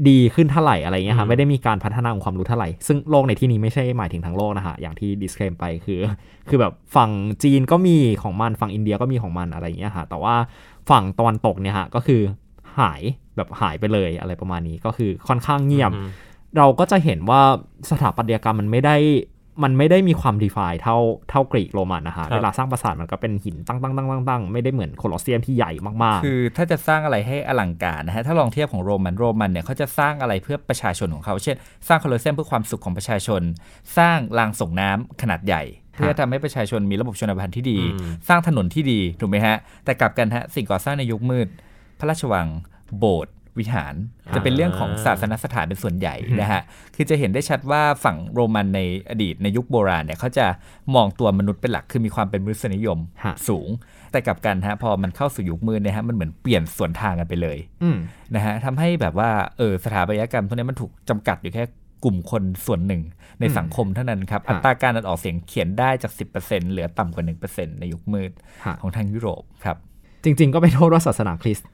ดีขึ้นเท่าไหร่อะไรเงี้ยฮะไม่ได้มีการพัฒนาองค์ความรู้เท่าไหร่ ซึ่งโลกในที่นี้ไม่ใช่หมายถึงทั้งโลกนะฮะอย่างที่ดิสเคลมไปคือ คือแบบฝั่งจีนก็มีของมันฝั่งอินเดียก็มีของมันอะไรเงี้ยฮะแต่ว่าฝั่งตะวันตกเนี่ยฮะก็คือ หายแบบหายไปเลยอะไรประมาณนี้ก็คือค่อนข้างเงียบอืมเราก็จะเห็นว่าสถาปัตยกรรมมันไม่ได้มันไม่ได้มีความดีฟายเท่าเท่ากรีกโรมันนะฮะครับเวลาสร้างปราสาทมันก็เป็นหินตั้งตั้งตั้งตั้งตั้งไม่ได้เหมือนโคลอสเซียมที่ใหญ่มากคือถ้าจะสร้างอะไรให้อลังการนะฮะถ้าลองเทียบของโรมันโรมันเนี่ยเขาจะสร้างอะไรเพื่อประชาชนของเขา เช่น สร้างโคลอสเซียมเพื่อความสุขของประชาชน สร้างรางส่งน้ำขนาดใหญ่ เพื่อทำให้ประชาชนมีระบบชนประทานที่ดีอืมสร้างถนนที่ดีถูกไหมฮะแต่กลับกันฮะสิ่งก่อสร้างในยุคมืด พระราชวัง โบสถ์วิหาร จะเป็นเรื่องของศาสนสถานเป็นส่วนใหญ่นะฮะ คือจะเห็นได้ชัดว่าฝั่งโรมันในอดีตในยุคโบราณเนี่ยเขาจะมองตัวมนุษย์เป็นหลักคือมีความเป็นมนุษยนิยมฮะสูง แต่กลับกันฮะพอมันเข้าสู่ยุคมืดเนี่ยฮะมันเหมือนเปลี่ยนส่วนทางกันไปเลยๆอืมนะฮะทำให้แบบว่าเออสถาปัตยกรรมพวกนี้มันถูกจำกัดอยู่แค่กลุ่มคนส่วนหนึ่งในสังคมเท่านั้นครับฮะอัตราการอ่านออกเสียงเขียนได้จาก 10%เหลือต่ำกว่า 1%ในยุคมืดฮะของทางยุโรปครับ จริง ๆ ก็ไปโทษว่าศาสนาคริสต์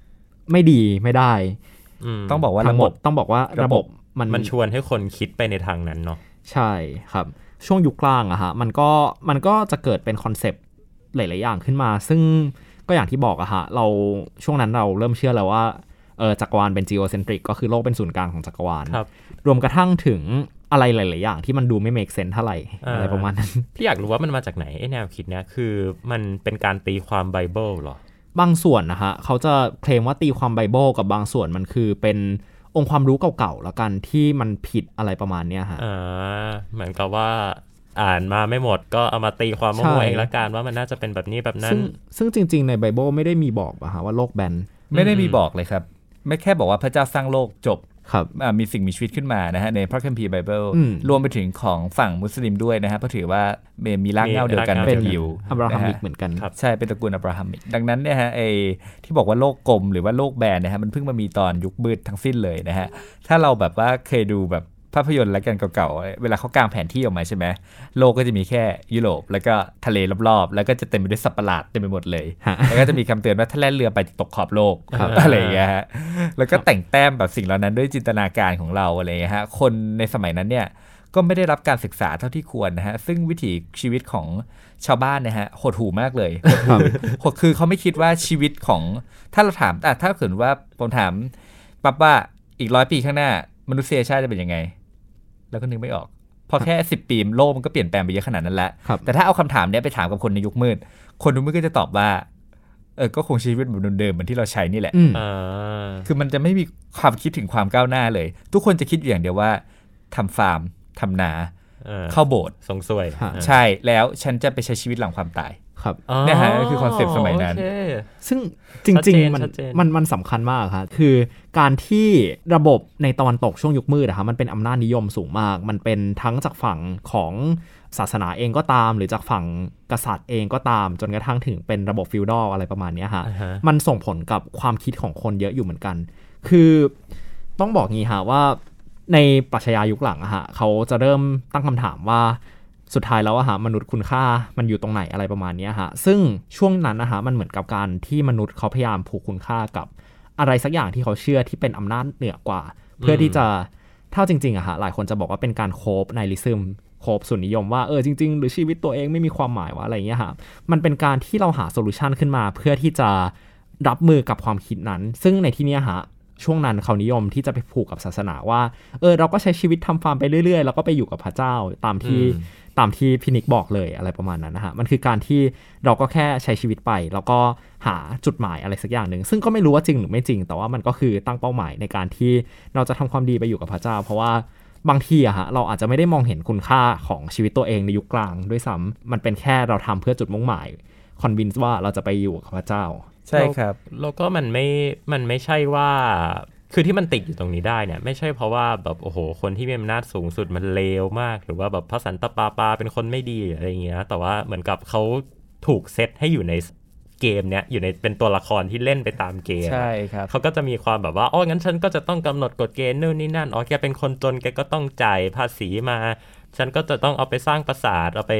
ไม่ดีไม่ได้อืมต้องบอกว่าทั้ระงหบมบดต้องบอกว่าระบบ มันมันชวนให้คนคิดไปในทางนั้นเนาะ ใช่ครับ ช่วงยุคกลางอะฮะมันก็มันก็จะเกิดเป็นคอนเซปต์หลาย ๆ อย่างขึ้นมา ซึ่งก็อย่างที่บอกอะฮะเราช่วงนั้นเราเริ่มเชื่อแล้วว่าเออจักรวาลเป็น geocentric ก็คือโลกเป็นศูนย์กลางของจักรวาลครับ รวมกระทั่งถึงอะไรหลาย ๆ อย่างที่มันดูไม่ make sense เท่าไหร่อ่าอะไรประมาณนั้นพี่อยากรู้ว่ามันมาจากไหนไอ้แนวคิดเนี้ยคือมันเป็นการตีความไบเบิลเหรอ บางส่วนนะฮะเขาจะเคลมว่าตีความไบเบิลกับบางส่วนมันคือเป็นองค์ความรู้เก่าๆแล้วกันที่มันผิดอะไรประมาณเนี้ยฮะอ่าเหมือนกับว่าอ่านมาไม่หมดก็เอามาตีความใช่มั่วๆเองละกันว่ามันน่าจะเป็นแบบนี้แบบนั้นซึ่งซึ่งจริง ๆ ในไบเบิลไม่ได้มีบอกอะฮะว่าโลกแบนไม่ได้มีอืมบอกเลยครับ ไม่แค่บอกว่าพระเจ้าสร้างโลกจบครับอ่า มีสิ่งมีชีวิตขึ้นมานะฮะในพระคัมภีร์ไบเบิลอืมรวมไปถึงของฝั่งมุสลิมด้วยนะฮะเพราะถือว่ามีรากเหง้าเดียวกันมีรากมาเหง้าจากยิวอับราฮัมนะฮะมิกเหมือนกันครับใช่เป็นตระกูล Abrahamic ดังนั้นเนี่ยฮะไอ้ที่บอกว่าโลกกลมหรือว่าโลกแบนเนะฮะมันเพิ่งมามีตอนยุคมืดทั้งสิ้นเลยนะฮะถ้าเราแบบว่าเคยดูแบบ ภาพยนตร์และกันเก่าๆ เวลาเขากางแผนที่ออกมาใช่ไหมโลกก็จะมีแค่ยุโรป แล้วก็ทะเลรอบๆ แล้วก็จะเต็มไปด้วยสัตว์ประหลาดเต็มไปหมดเลยฮะแล้วก็จะมีคำเตือนว่าถ้าแล่นเรือไปจะตกขอบโลกครับอะไรอย่างเงี้ยฮะแล้วก็แต่งแต้มแบบสิ่งเหล่านั้นด้วยจินตนาการของเราอะไรอย่างเงี้ยฮะคนในสมัยนั้นเนี่ยก็ไม่ได้รับการศึกษาเท่าที่ควรนะฮะ ซึ่งวิถีชีวิตของชาวบ้านเนี่ยฮะหดหูมากเลยหดหูหดคือเขาไม่คิดว่าชีวิตของถ้าเราถามอะถ้าเกิดว่าผมถามปั๊บว่าอีกร้อยปีข้างหน้ามนุษยชาติจะเป็นยังไง แล้วก็นึกไม่ออก พอแค่สิบปีโลกมันก็เปลี่ยนแปลงไปเยอะขนาดนั้นแล้วครับแต่ถ้าเอาคำถามเนี้ยไปถามกับคนในยุคมืด คนยุคมืดก็จะตอบว่าเออก็คงชีวิตแบบเดิมๆเหมือนที่เราใช้นี่แหละอืมอ่าคือมันจะไม่มีความคิดถึงความก้าวหน้าเลย ทุกคนจะคิดอยู่อย่างเดียวว่าทำฟาร์มทำนาอ่าเข้าโบสถ์สงสวยฮะอ่าใช่แล้วฉันจะไปใช้ชีวิตหลังความตาย คครับเนี่ยฮะก็คือคอนเซปต์สมัยนั้นโอเคซึ่งจชัดเจริงนๆมันชัดเจนมันมันสำคัญมากครับคือการที่ระบบในตะวันตกช่วงยุคมืดอะครับมันเป็นอำนาจนิยมสูงมาก มันเป็นทั้งจากฝั่งของศาสนาเองก็ตาม หรือจากฝั่งกษัตริย์เองก็ตาม จนกระทั่งถึงเป็นระบบ feudal อะไรประมาณเนี้ยฮะอ่าฮะมันส่งผลกับความคิดของคนเยอะอยู่เหมือนกัน คือต้องบอกงี้ฮะว่าในปรัชญายุคหลังอะฮะเขาจะเริ่มตั้งคำถามว่า สุดท้ายแล้วอะฮะมนุษย์คุณค่ามันอยู่ตรงไหนอะไรประมาณนี้ฮะซึ่งช่วงนั้นนะฮะมันเหมือนกับการที่มนุษย์เขาพยายามผูกคุณค่ากับอะไรสักอย่างที่เขาเชื่อที่เป็นอำนาจเหนือกว่า เพื่อที่จะเท่าจริงๆอะฮะหลายคนจะบอกว่าเป็นการ cope nihilism cope สูญนิยมว่าเออจริง ๆ หรือชีวิตตัวเองไม่มีความหมายวะอะไรเงี้ยฮะมันเป็นการที่เราหา solution ขึ้นมา เพื่อที่จะรับมือกับความคิดนั้น ซึ่งในที่นี้ฮะช่วงนั้นเขานิยมที่จะไปผูกกับศาสนาว่า เออเราก็ใช้ชีวิตทำฟาร์มไปเรื่อยๆ แล้วก็ไปอยู่กับพระเจ้าตามที่ ตามที่พี่นิกบอกเลยอะไรประมาณนั้นนะฮะมันคือการที่เราก็แค่ใช้ชีวิตไป แล้วก็หาจุดหมายอะไรสักอย่างหนึ่งซึ่งก็ไม่รู้ว่าจริงหรือไม่จริง แต่ว่ามันก็คือตั้งเป้าหมายในการที่เราจะทำความดีไปอยู่กับพระเจ้า เพราะว่าบางทีอะฮะเราอาจจะไม่ได้มองเห็นคุณค่าของชีวิตตัวเองในยุคกลาง ด้วยซ้ำมันเป็นแค่เราทำเพื่อจุดมุ่งหมายคอนวินส์ว่าเราจะไปอยู่กับพระเจ้า ใช่ครับแล้วก็มันไม่มันไม่ใช่ว่า คือที่มันติดอยู่ตรงนี้ได้เนี่ย ไม่ใช่เพราะว่าแบบโอ้โห คนที่มีอำนาจสูงสุดมันเลวมาก หรือว่าแบบพระสันตะปาปาเป็นคนไม่ดีอะไรอย่างเงี้ย แต่ว่าเหมือนกับเขาถูกเซตให้อยู่ในเกมเนี้ยอยู่ในเป็นตัวละครที่เล่นไปตามเกมใช่ครับเขาก็จะมีความแบบว่าอ๋องั้นฉันก็จะต้องกำหนดกฎเกณฑ์นู่นนี่นั่นอ๋อแกเป็นคนจนแกก็ต้องจ่ายภาษีมา ฉันก็จะต้องเอาไปสร้างปราสาทเอาไป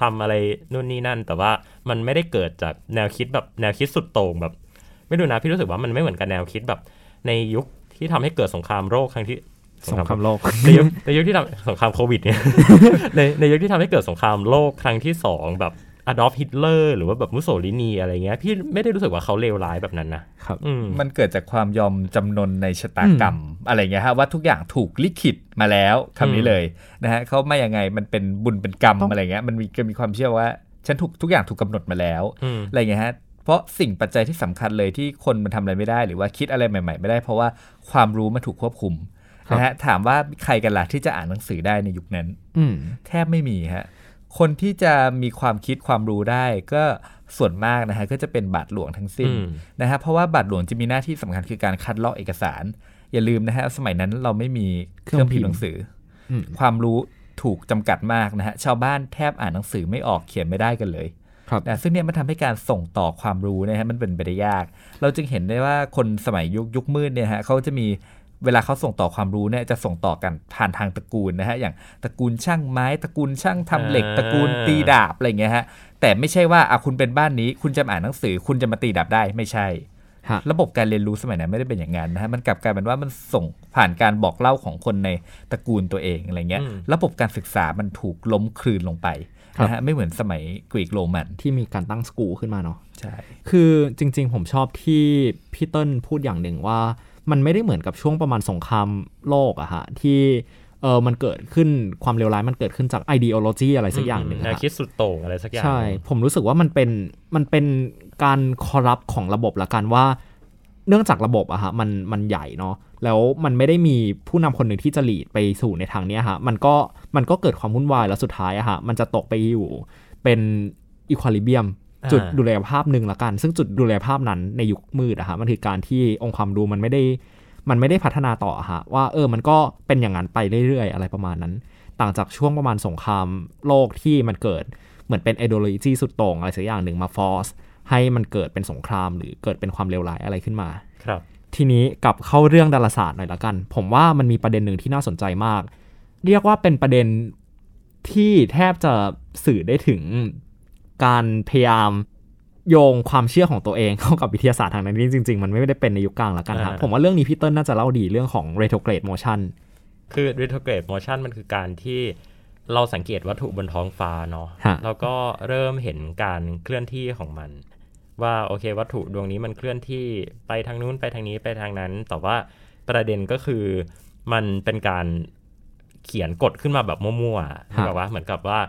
ทำอะไรนู่นนี่นั่น แต่ว่ามันไม่ได้เกิดจากแนวคิดแบบแนวคิดสุดโต่งแบบ ไม่รู้นะพี่รู้สึกว่ามันไม่เหมือนกับแนวคิดแบบ ในยุคที่ทำให้เกิดสงครามโลกครั้งที่สงครามโลกในยุคในยุคที่ทำสงครามโควิดเนี่ยในในยุคที่ทำให้เกิดสงครามโลกครั้งที่สองแบบอดอล์ฟฮิตเลอร์หรือว่าแบบมุสโสลินีอะไรเงี้ยพี่ไม่ได้รู้สึกว่าเขาเลวร้ายแบบนั้นนะครับอืมมันเกิดจากความยอมจำนนในชะตากรรม อะไรเงี้ยฮะว่าทุกอย่างถูกลิขิตมาแล้วคำนี้เลยนะฮะเขาไม่ยังไงมันเป็นบุญเป็นกรรมต้องอะไรเงี้ยมันมีมีความเชื่อว่าฉันถูกทุกอย่างถูกกำหนดมาแล้วอืมอะไรเงี้ยฮะเพ ราะสิ่งปัจจัยที่สำคัญเลยที่คนมันทำอะไรไม่ได้ หรือว่าคิดอะไรใหม่ ๆ ไม่ได้ เพราะว่าความรู้มันถูกควบคุมนะฮะถามว่าใครกันล่ะที่จะอ่านหนังสือได้ในยุคนั้น อืมแทบไม่มีฮะคนที่จะมีความคิดความรู้ได้ก็ส่วนมากนะฮะก็จะเป็นบาทหลวงทั้งสิ้นอืมนะฮะเพราะว่าบาทหลวงจะมีหน้าที่สำคัญคือการคัดลอกเอกสาร อย่าลืมนะฮะสมัยนั้นเราไม่มีเครื่องพิมพ์หนังสืออมความรู้ถูกจำกัดมากนะฮะชาวบ้านแทบอ่านหนังสือไม่ออกเขียนไม่ได้กันเลยครับ นะซึ่งเนี่ยมันทำให้การส่งต่อความรู้นะฮะมันเป็นไปได้ยาก เราจึงเห็นได้ว่าคนสมัยยุคยุคมืดเนี่ยฮะเขาจะมีเวลาเขาส่งต่อความรู้เนี่ยจะส่งต่อกันผ่านทางตระกูลนะฮะอย่างตระกูลช่างไม้ตระกูลช่างทำเหล็กอ่าตระกูลตีดาบอะไรเงี้ยฮะแต่ไม่ใช่ว่าอะคุณเป็นบ้านนี้ คุณจะมาอ่านหนังสือ คุณจะมาตีดาบได้ไม่ใช่ฮะระบบการเรียนรู้สมัยนั้นไม่ได้เป็นอย่างนั้นนะฮะมันกลับกลายเป็นว่ามันส่งผ่านการบอกเล่าของคนในตระกูลตัวเองอะไรเงี้ยอืมระบบการศึกษามันถูกล้มคลืนลงไป นะฮะไม่เหมือนสมัยกรีกโรมันที่มีการตั้งสกูลขึ้นมาเนาะใช่คือจริง ๆ ผมชอบที่พี่เติ้ลพูดอย่างหนึ่งว่า มันไม่ได้เหมือนกับช่วงประมาณสงครามโลกอะฮะที่เออมันเกิดขึ้นความเลวร้ายมันเกิดขึ้นจาก ideology อะไรสักอย่างหนึ่งแนวอะคิดสุดโต่งอะไรสักอย่างใช่ ผมรู้สึกว่ามันเป็นมันเป็นการคอรัปของระบบละกันว่า เนื่องจากระบบอะฮะมันมันใหญ่เนาะ แล้วมันไม่ได้มีผู้นำคนหนึ่งที่จะหลีดไปสู่ในทางเนี้ยฮะมันก็มันก็เกิดความวุ่นวายแล้วสุดท้ายอะฮะมันจะตกไปอยู่เป็นอีควอลิเบียมอ่าจุดดุลยภาพหนึ่งละกัน ซึ่งจุดดุลยภาพนั้นในยุคมืดอะฮะมันคือการที่องค์ความรู้มันไม่ได้มันไม่ได้พัฒนาต่ออะฮะว่าเออมันก็เป็นอย่างนั้นไปเรื่อยๆ อะไรประมาณนั้น ต่างจากช่วงประมาณสงครามโลกที่มันเกิดเหมือนเป็น ideology สุดโต่งอะไรสักอย่างหนึ่งมาฟอสให้มันเกิดเป็นสงครามหรือเกิดเป็นความเลวร้ายอะไรขึ้นมาครับ ทีนี้กลับเข้าเรื่องดาราศาสตร์หน่อยละกัน ผมว่ามันมีประเด็นหนึ่งที่น่าสนใจมาก เรียกว่าเป็นประเด็นที่แทบจะสื่อได้ถึงการพยายามโยงความเชื่อของตัวเองเข้ากับวิทยาศาสตร์ทางนั้นจริง ๆ มันไม่ได้เป็นในยุคกลางละกันครับอ่าผมว่าเรื่องนี้พี่เติ้ลน่าจะเล่าดีเรื่องของ retrograde motion คือ retrograde motion มันคือการที่เราสังเกตวัตถุบนท้องฟ้าเนาะฮะแล้วก็เริ่มเห็นการเคลื่อนที่ของมัน ว่าโอเค วัตถุดวงนี้มันเคลื่อนที่ไปทางนู้นไปทางนี้ไปทางนั้น แต่ว่าประเด็นก็คือมันเป็นการเขียนกฎขึ้นมาแบบมั่วๆฮะแบบว่าเหมือนกับว่า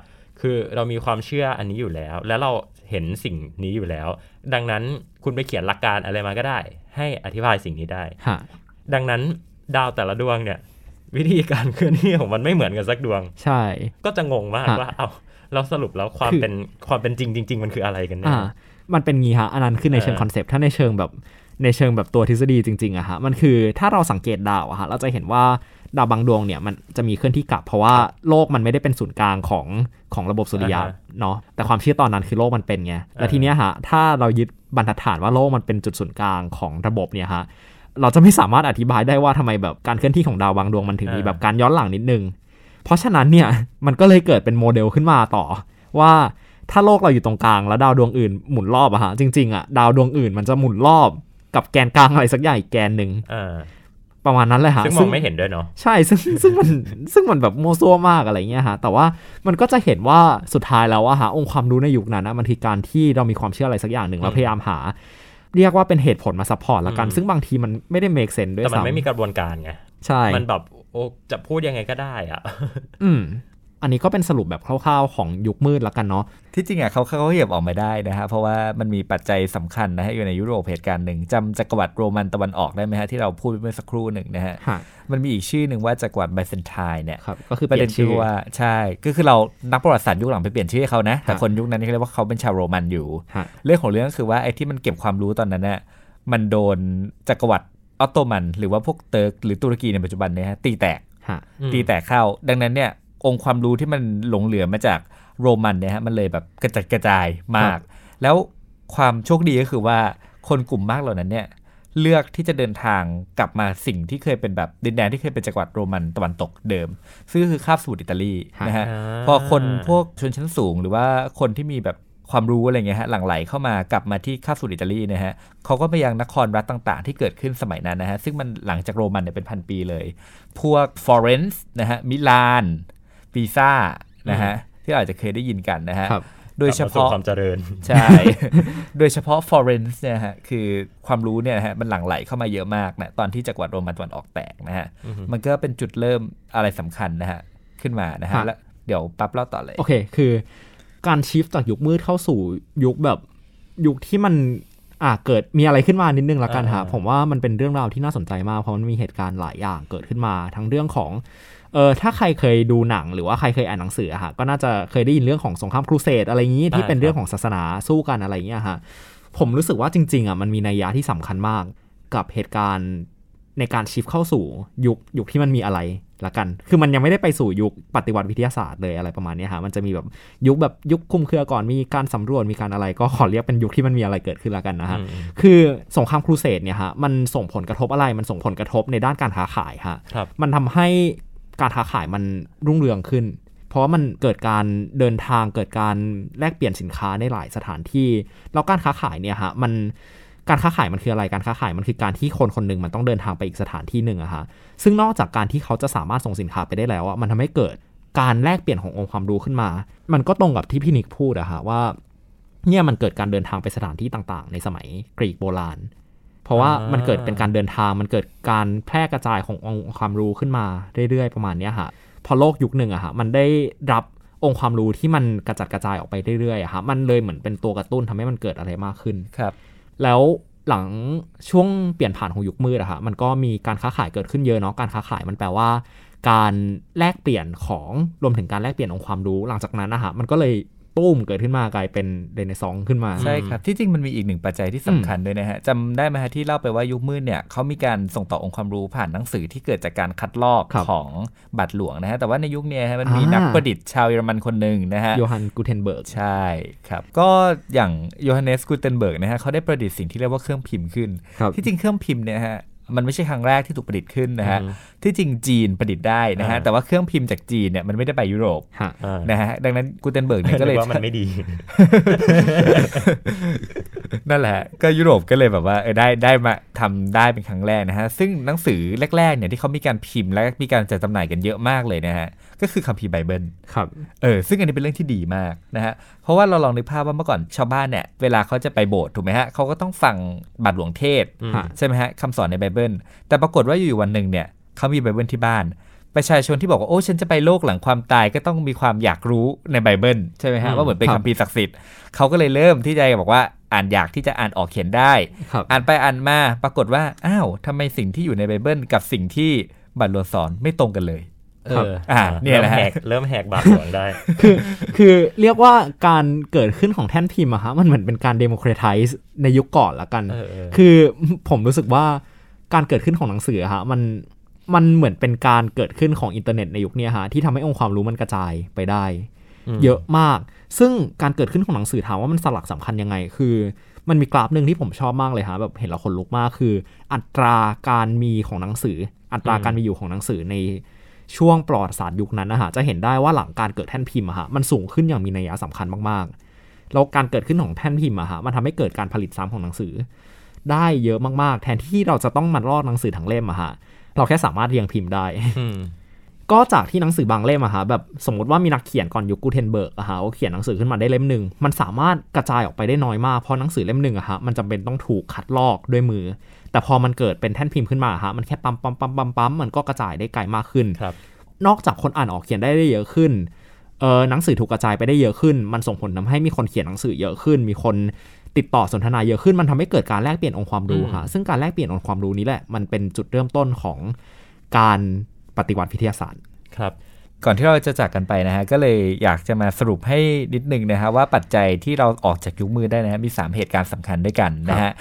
คือเรามีความเชื่ออันนี้อยู่แล้ว แล้วเราเห็นสิ่งนี้อยู่แล้ว ดังนั้นคุณไปเขียนหลักการอะไรมาก็ได้ ให้อธิบายสิ่งนี้ได้ฮะดังนั้นดาวแต่ละดวงเนี่ย วิธีการเคลื่อนที่ของมันไม่เหมือนกันสักดวง ใช่ ก็จะงงมากฮะว่าเอาเราสรุปแล้วความคือเป็นความเป็นจริงจริงๆมันคืออะไรกันแน่อ่า มันเป็นงี้ฮะอันนั้นคือในเชิงเออคอนเซปต์ถ้าในเชิงแบบในเชิงแบบตัวทฤษฎีจริงๆอะฮะมันคือถ้าเราสังเกตดาวอะฮะเราจะเห็นว่าดาวบางดวงเนี่ยมันจะมีเคลื่อนที่กลับ เพราะว่าโลกมันไม่ได้เป็นศูนย์กลางของของระบบสุริยะอ่าฮะเนาะแต่ความเชื่อตอนนั้นคือโลกมันเป็นไงแล้วทีเนี้ยฮะถ้าเรายึดบรรทัดฐานว่าโลกมันเป็นจุดศูนย์กลางของระบบเนี่ยฮะเราจะไม่สามารถอธิบายได้ว่าทำไมแบบการเคลื่อนที่ของดาวบางดวงมันถึงมีอ่าแบบการย้อนหลังนิดนึง เพราะฉะนั้นเนี่ยมันก็เลยเกิดเป็นโมเดลขึ้นมาต่อว่า ถ้าโลกเราอยู่ตรงกลางแล้วดาวดวงอื่นหมุนรอบอะฮะจริงๆอะดาวดวงอื่นมันจะหมุนรอบกับแกนกลางอะไรสักอย่างอีกแกนหนึ่งอ่าประมาณนั้นเลยฮะซึ่งมองไม่เห็นด้วยเนาะใช่ซึ่งซึ่งมันซึ่งมันแบบโมวซัวมากอะไรเงี้ยฮะแต่ว่ามันก็จะเห็นว่าสุดท้ายแล้วว่าหาองค์ความรู้ในยุคนั้นนะมันคือการที่เรามีความเชื่ออะไรสักอย่างหนึ่งแล้วพยายามหา เรียกว่าเป็นเหตุผลมา support ละกันอืมซึ่งบางทีมันไม่ได้ make sense ด้วยแต่มันซ้ำไม่มีกระบวนการไงใช่มันแบบโอ้จะพูดยังไงก็ได้อะอืม อันนี้ก็เป็นสรุปแบบคร่าวๆของยุคมืดละกันเนาะที่จริงอะเขาเขาเหยียบออกมาได้นะฮะเพราะว่ามันมีปัจจัยสำคัญนะฮะอยู่ในยุโรปเหตุการณ์หนึ่งจำจักรวรรดิโรมันตะวันออกได้ไหมฮะที่เราพูดไปเมื่อสักครู่หนึ่งนะฮะฮะมันมีอีกชื่อหนึ่งว่าจักรวรรดิไบเซนไทน์เนี่ยครับก็คือประเปลี่เด็ยนนชื่ชื่ออว่าใช่ก็คือเรานักประวัติศาสตร์ยุคหลังไปเปลี่ยนชื่อให้เขานะแต่ฮะคนยุคนั้นเขาเรียกว่าเขาเป็นชาวโรมันอยู่ฮะเรื่องของเรื่องก็คือว่าไอ้ที่มันเก็บความรู้ตอนนั้นเนี่ยมันโดนจักรวรรดิออตโตมัน หรือว่าพวกเติร์กหรือตุรกีในปัจจุบันเนี่ยฮะตีแตกฮะอืมตีแตกเข้า ดังนั้นเนี่ย องค์ความรู้ที่มันหลงเหลือมาจากโรมันเนี่ยฮะมันเลยแบบกระจัดกระจายมาก แล้วความโชคดีก็คือว่าคนกลุ่มมากเหล่านั้นเนี่ยเลือกที่จะเดินทางกลับมาสิ่งที่เคยเป็นแบบดินแดนที่เคยเป็นจักรวรรดิโรมันตะวันตกเดิม ซึ่งก็คือคาบสมุทรอิตาลีนะฮะอ่าพอคนพวกชนชั้นสูง หรือว่าคนที่มีแบบความรู้อะไรเงี้ยฮะหลั่งไหลเข้ามากลับมาที่คาบสมุทรอิตาลีนะฮะเขาก็ไปยังนครรัฐต่างๆ ที่เกิดขึ้นสมัยนั้นนะฮะซึ่งมันหลังจากโรมันเนี่ยเป็นพันปีเลย พวกฟลอเรนซ์นะฮะมิลาน ปีซ่านะฮะที่เราอาจจะเคยได้ยินกันนะฮะครับโดยเฉกลับมสู่พาะความเจริญใช่ โดยเฉพาะฟลอเรนซ์เนี่ยฮะคือความรู้เนี่ยนะฮะมันหลั่งไหลเข้ามาเยอะมากนะตอนที่จักรวรรดิโรมันตะวันออกแตกนะฮะอือฮึมันก็เป็นจุดเริ่มอะไรสำคัญนะฮะขึ้นมานะฮะฮะแล้วเดี๋ยวปั๊บเล่าต่อเลย โอเค คือการชิฟจากยุคมืดเข้าสู่ยุคแบบยุคที่มันอ่าเกิดมีอะไรขึ้นมานิดนึงละกันฮะอ่าผมว่ามันเป็นเรื่องราวที่น่าสนใจมากเพราะมันมีเหตุการณ์หลายอย่างเกิดขึ้นมา ทั้งเรื่องของ เออถ้าใครเคยดูหนังหรือว่าใครเคยอ่านหนังสืออะฮะก็น่าจะเคยได้ยินเรื่องของสงครามครูเสดอะไรอย่างนี้ที่เป็นเรื่องของศาสนาสู้กันอะไรอย่างเงี้ยฮะผมรู้สึกว่าจริงๆอะมันมีนัยยะที่สำคัญมากกับเหตุการณ์ในการชิฟเข้าสู่ยุคยุคที่มันมีอะไรละกัน คือมันยังไม่ได้ไปสู่ยุคปฏิวัติวิทยาศาสตร์เลยอะไรประมาณเนี้ยฮะ มันจะมีแบบยุคแบบยุคคุมเครือก่อนมีการสำรวจมีการอะไร ก็ขอเรียกเป็นยุคที่มันมีอะไรเกิดขึ้นละกันนะฮะอืมคือสงครามครูเสดเนี่ยฮะมันส่งผลกระทบอะไร มันส่งผลกระทบในด้านการค้าขายฮะครับมันทำให้ การค้าขายมันรุ่งเรืองขึ้น เพราะว่ามันเกิดการเดินทางเกิดการแลกเปลี่ยนสินค้าในหลายสถานที่แล้วการค้าขายเนี่ยฮะมันการค้าขายมันคืออะไร การค้าขายมันคือการที่คนคนหนึ่งมันต้องเดินทางไปอีกสถานที่หนึ่งอะฮะ ซึ่งนอกจากการที่เขาจะสามารถส่งสินค้าไปได้แล้วอะมันทำให้เกิดการแลกเปลี่ยนขององค์ความรู้ขึ้นมา มันก็ตรงกับที่พี่นิกพูดอะฮะว่า เนี่ยมันเกิดการเดินทางไปสถานที่ต่างๆ ในสมัยกรีกโบราณ ราะว่าอ่ามัมันเกิดเป็นการเดินทางมันเกิดการแพร่กระจายขององค์ความรู้ขึ้นมาเรื่อยๆ ประมาณเนี้ยฮะพอโลกยุคหนึ่งอะฮะมันได้รับองค์ความรู้ที่มันกระจัดกระจายออกไปเรื่อยๆอะฮะมันเลยเหมือนเป็นตัวกระตุ้นทำให้มันเกิดอะไรมากขึ้นครับ แล้วหลังช่วงเปลี่ยนผ่านของยุคมืดอะฮะมันก็มีการค้าขายเกิดขึ้นเยอะเนาะการค้าขายมันแปลว่า การแลกเปลี่ยนของรวมถึงการแลกเปลี่ยนองค์ความรู้ หลังจากนั้นนะฮะมันก็เลย ตุ้มเกิดขึ้นมากลายเป็นเรเนซองส์ขึ้นมา ใช่ครับ ที่จริงมันมีอีกหนึ่งปัจจัยที่สำคัญด้วยนะฮะจำได้ไหมฮะที่เล่าไปว่ายุคมืดเนี่ยเขามีการส่งต่อองค์ความรู้ผ่านหนังสือที่เกิดจากการคัดลอกครับของบาทหลวงนะฮะแต่ว่าในยุคเนี้ยฮะมันมีอ่านันักประดิษฐ์ชาวเยอรมันคนหนึ่งนะฮะโยฮันกูเทนเบิร์กใช่ครับก็อย่างโยฮันเนสกูเทนเบิร์กนะฮะเขาได้ประดิษฐ์สิ่งที่เรียกว่าเครื่องพิมพ์ขึ้นครับที่จริงเครื่องพิมพ์เนี่ยฮะ มันไม่ใช่ครั้งแรกที่ถูกประดิษฐ์ขึ้นนะฮะอืมที่จริงจีนประดิษฐ์ได้นะฮะอ่าแต่ว่าเครื่องพิมพ์จากจีนเนี่ยมันไม่ได้ไปยุโรปฮะอ่านะฮะดังนั้นกูเทนเบิร์กเนี่ยก็เลยนึว่ามันไม่ดี นั่นแหละ ก็ยุโรปก็เลยแบบว่าเออได้ได้มาทำได้เป็นครั้งแรกนะฮะซึ่งหนังสือแรกๆเนี่ยที่เขามีการพิมพ์และมีการจัดจำหน่ายกันเยอะมากเลยนะฮะก็คือคัมภีร์ไบเบิลครับเออซึ่งอันนี้เป็นเรื่องที่ดีมากนะฮะเพราะว่าเราลองนึกภาพว่าเมื่อก่อนชาวบ้านเนี่ยเวลาเขาจะไปโบสถ์ถูกไหมฮะเขาก็ต้องฟังบาทหลวงเทศน์อืมฮะใช่ไหมฮะคำสอนในไบเบิลแต่ปรากฏว่าอยู่ๆวันหนึ่งเนี่ยเขามีไบเบิลที่บ้าน ประชาชนที่บอกว่าโอ้ฉันจะไปโลกหลังความตายก็ต้องมีความอยากรู้ในไบเบิลใช่ไหมฮะอืมว่าเหมือนเป็นครับคัมภีร์ศักดิ์สิทธิ์เขาก็เลยเริ่มที่จะบอกว่าอ่านอยากที่จะอ่านออกเขียนได้ครับอ่านไปอ่านมาปรากฏว่าอ้าวทำไมสิ่งที่อยู่ในไบเบิลกับสิ่งที่บาทหลวงสอนไม่ตรงกันเลยเอออ่าเนี่ยแหละฮะเริ่มแหกเริ่มแหกบาทหลวงได้ คือคือเรียกว่าการเกิดขึ้นของแท่นพิมพ์อะฮะมันเหมือนเป็นการ democratize ในยุคก่อนละกันเออเออคือผมรู้สึกว่า การเกิดขึ้นของหนังสืออะฮะมันมันเหมือนเป็นการเกิดขึ้นของอินเทอร์เน็ตในยุคเนี้ยฮะที่ทำให้องค์ความรู้มันกระจายไปได้ เยอะมาก ซึ่งการเกิดขึ้นของหนังสือถามว่ามันสลักสำคัญยังไง คือ มันมีกราฟหนึ่งที่ผมชอบมากเลยฮะแบบเห็นแล้วขนลุกมากคือ อัตราการมีของหนังสือ อัตราการมีอยู่ของหนังสือในช่วงประวัติศาสตร์ยุคนั้นนะฮะจะเห็นได้ว่าหลังการเกิดแท่นพิมพ์อะฮะมันสูงขึ้นอย่างมีนัยสำคัญมากๆแล้วการเกิดขึ้นของแท่นพิมพ์อะฮะมันทำให้เกิดการผลิตซ้ำของหนังสือ ได้เยอะมากๆ แทนที่เราจะต้องมาลอกหนังสือทั้งเล่มอะฮะเราแค่สามารถเรียงพิมพ์ได้อืมก็จากที่หนังสือบางเล่มอะฮะแบบสมมติว่ามีนักเขียนก่อนยุคกูเทนเบิร์กอะฮะเขาเขียนหนังสือขึ้นมาได้เล่มหนึ่งมันสามารถกระจายออกไปได้น้อยมากเพราะหนังสือเล่มหนึ่งอะฮะมันจำเป็นต้องถูกคัดลอกด้วยมือ แต่พอมันเกิดเป็นแท่นพิมพ์ขึ้นมาอะฮะมันแค่ปั๊มปั๊มปั๊มปั๊มปั๊มมันก็กระจายได้ไกลมากขึ้นครับนอกจากคนอ่านออกเขียนได้ได้เยอะขึ้นเออหนังสือถูกกระจายไปได้เยอะขึ้น มันส่งผลทำให้มีคนเขียนหนังสือเยอะขึ้น มีคน ติดต่อสนทนาเยอะขึ้นมันทำให้เกิดการแลกเปลี่ยนองค์ความรู้อืมฮะซึ่งการแลกเปลี่ยนองค์ความรู้นี้แหละมันเป็นจุดเริ่มต้นของการปฏิวัติวิทยาศาสตร์ครับก่อนที่เราจะจากกันไปนะฮะก็เลยอยากจะมาสรุปให้นิดนึงนะฮะว่าปัจจัยที่เราออกจากยุคมืดได้นะฮะมี 3 เหตุการณ์สำคัญด้วยกันนะฮะ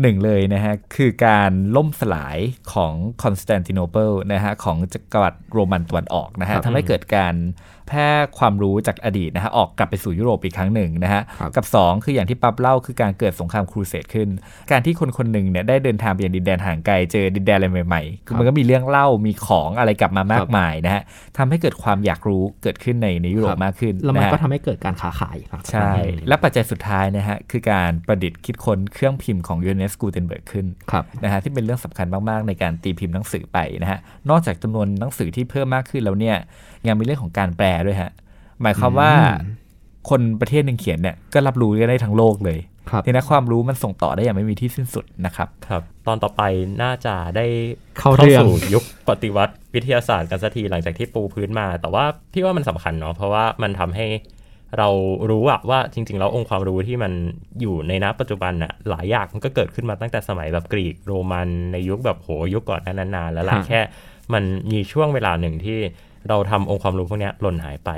หนึ่งเลยนะฮะคือการล่มสลายของคอนสแตนติโนเปิลนะฮะของจักรวรรดิโรมันตะวันออกนะฮะครับทำให้เกิดการแพร่ความรู้จากอดีตนะฮะออกกลับไปสู่ยุโรปอีกครั้งหนึ่งนะฮะครับกับ 2 คืออย่างที่ป๊อบเล่าคือการเกิดสงครามครูเสดขึ้น การที่คนคนหนึ่งเนี่ยได้เดินทางไปยังดินแดนห่างไกลเจอดินแดนอะไรใหม่ๆคือมันก็มีเรื่องเล่ามีของอะไรกลับมามากมายนะฮะทำให้เกิดความอยากรู้เกิดขึ้นในในยุโรปมากขึ้นแล้วมันนะฮะก็ทำให้เกิดการค้าขายหลังจากใช่นั้นและปัจจัยสุดท้ายนะฮะคือการประดิษฐ์คิดค้นเครื่องพิมพ์ของโยฮันเนสกูเทนเบิร์กขึ้นครับนะฮะที่เป็นเรื่องสำคัญมากๆ ในการตีพิมพ์หนังสือไปนะฮะนอกจากจำนวนหนังสือที่เพิ่มมากขึ้นแล้วเนี่ย ยังมีเรื่องของการแปลด้วยฮะ หมายความว่าอืมคนประเทศหนึ่งเขียนเนี่ยก็รับรู้กันได้ทั้งโลกเลยครับทีนี้ความรู้มันส่งต่อได้อย่างไม่มีที่สิ้นสุดนะครับ ครับ ตอนต่อไปน่าจะได้เข้าเรื่องสู่ยุคปฏิวัติวิทยาศาสตร์กันสักทีหลังจากที่ปูพื้นมา แต่ว่าพี่ว่ามันสำคัญเนาะเพราะว่ามันทำให้เรารู้อะว่าจริง ๆ แล้วองค์ความรู้ที่มันอยู่ในณปัจจุบันน่ะหลายอย่างมันก็เกิดขึ้นมาตั้งแต่สมัยแบบกรีกโรมันในยุคแบบโหยุคก่อนหนานั้นนานแล้วล่ะฮะแค่ มันมีช่วงเวลาหนึ่งที่ เราทำองค์ความรู้พวกเนี้ยหล่นหายไป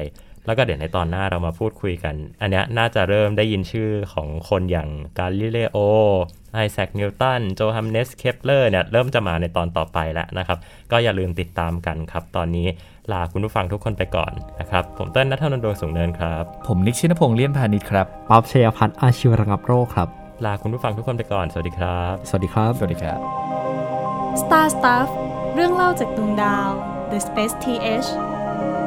แล้วก็เดี๋ยวในตอนหน้าเรามาพูดคุยกัน อันเนี้ยน่าจะเริ่มได้ยินชื่อของคนอย่างกาลิเลโอไอแซคนิวตันโจฮันเนสเคปเลอร์เนี่ยเริ่มจะมาในตอนต่อไปแล้วนะครับ ก็อย่าลืมติดตามกันครับ ตอนนี้ลาคุณผู้ฟังทุกคนไปก่อนนะครับ ผมเต้นนัทนนท์ดวงสูงเนินครับ ผมนิกชินพงษ์เลี่ยนพาณิชย์ครับป๊อบชยพัฒน์อาชีวระงับโรคครับ ลาคุณผู้ฟังทุกคนไปก่อน สวัสดีครับ สวัสดีครับ สวัสดีครับ Star Stuff เรื่องเล่าจากดวงดาว The Space TH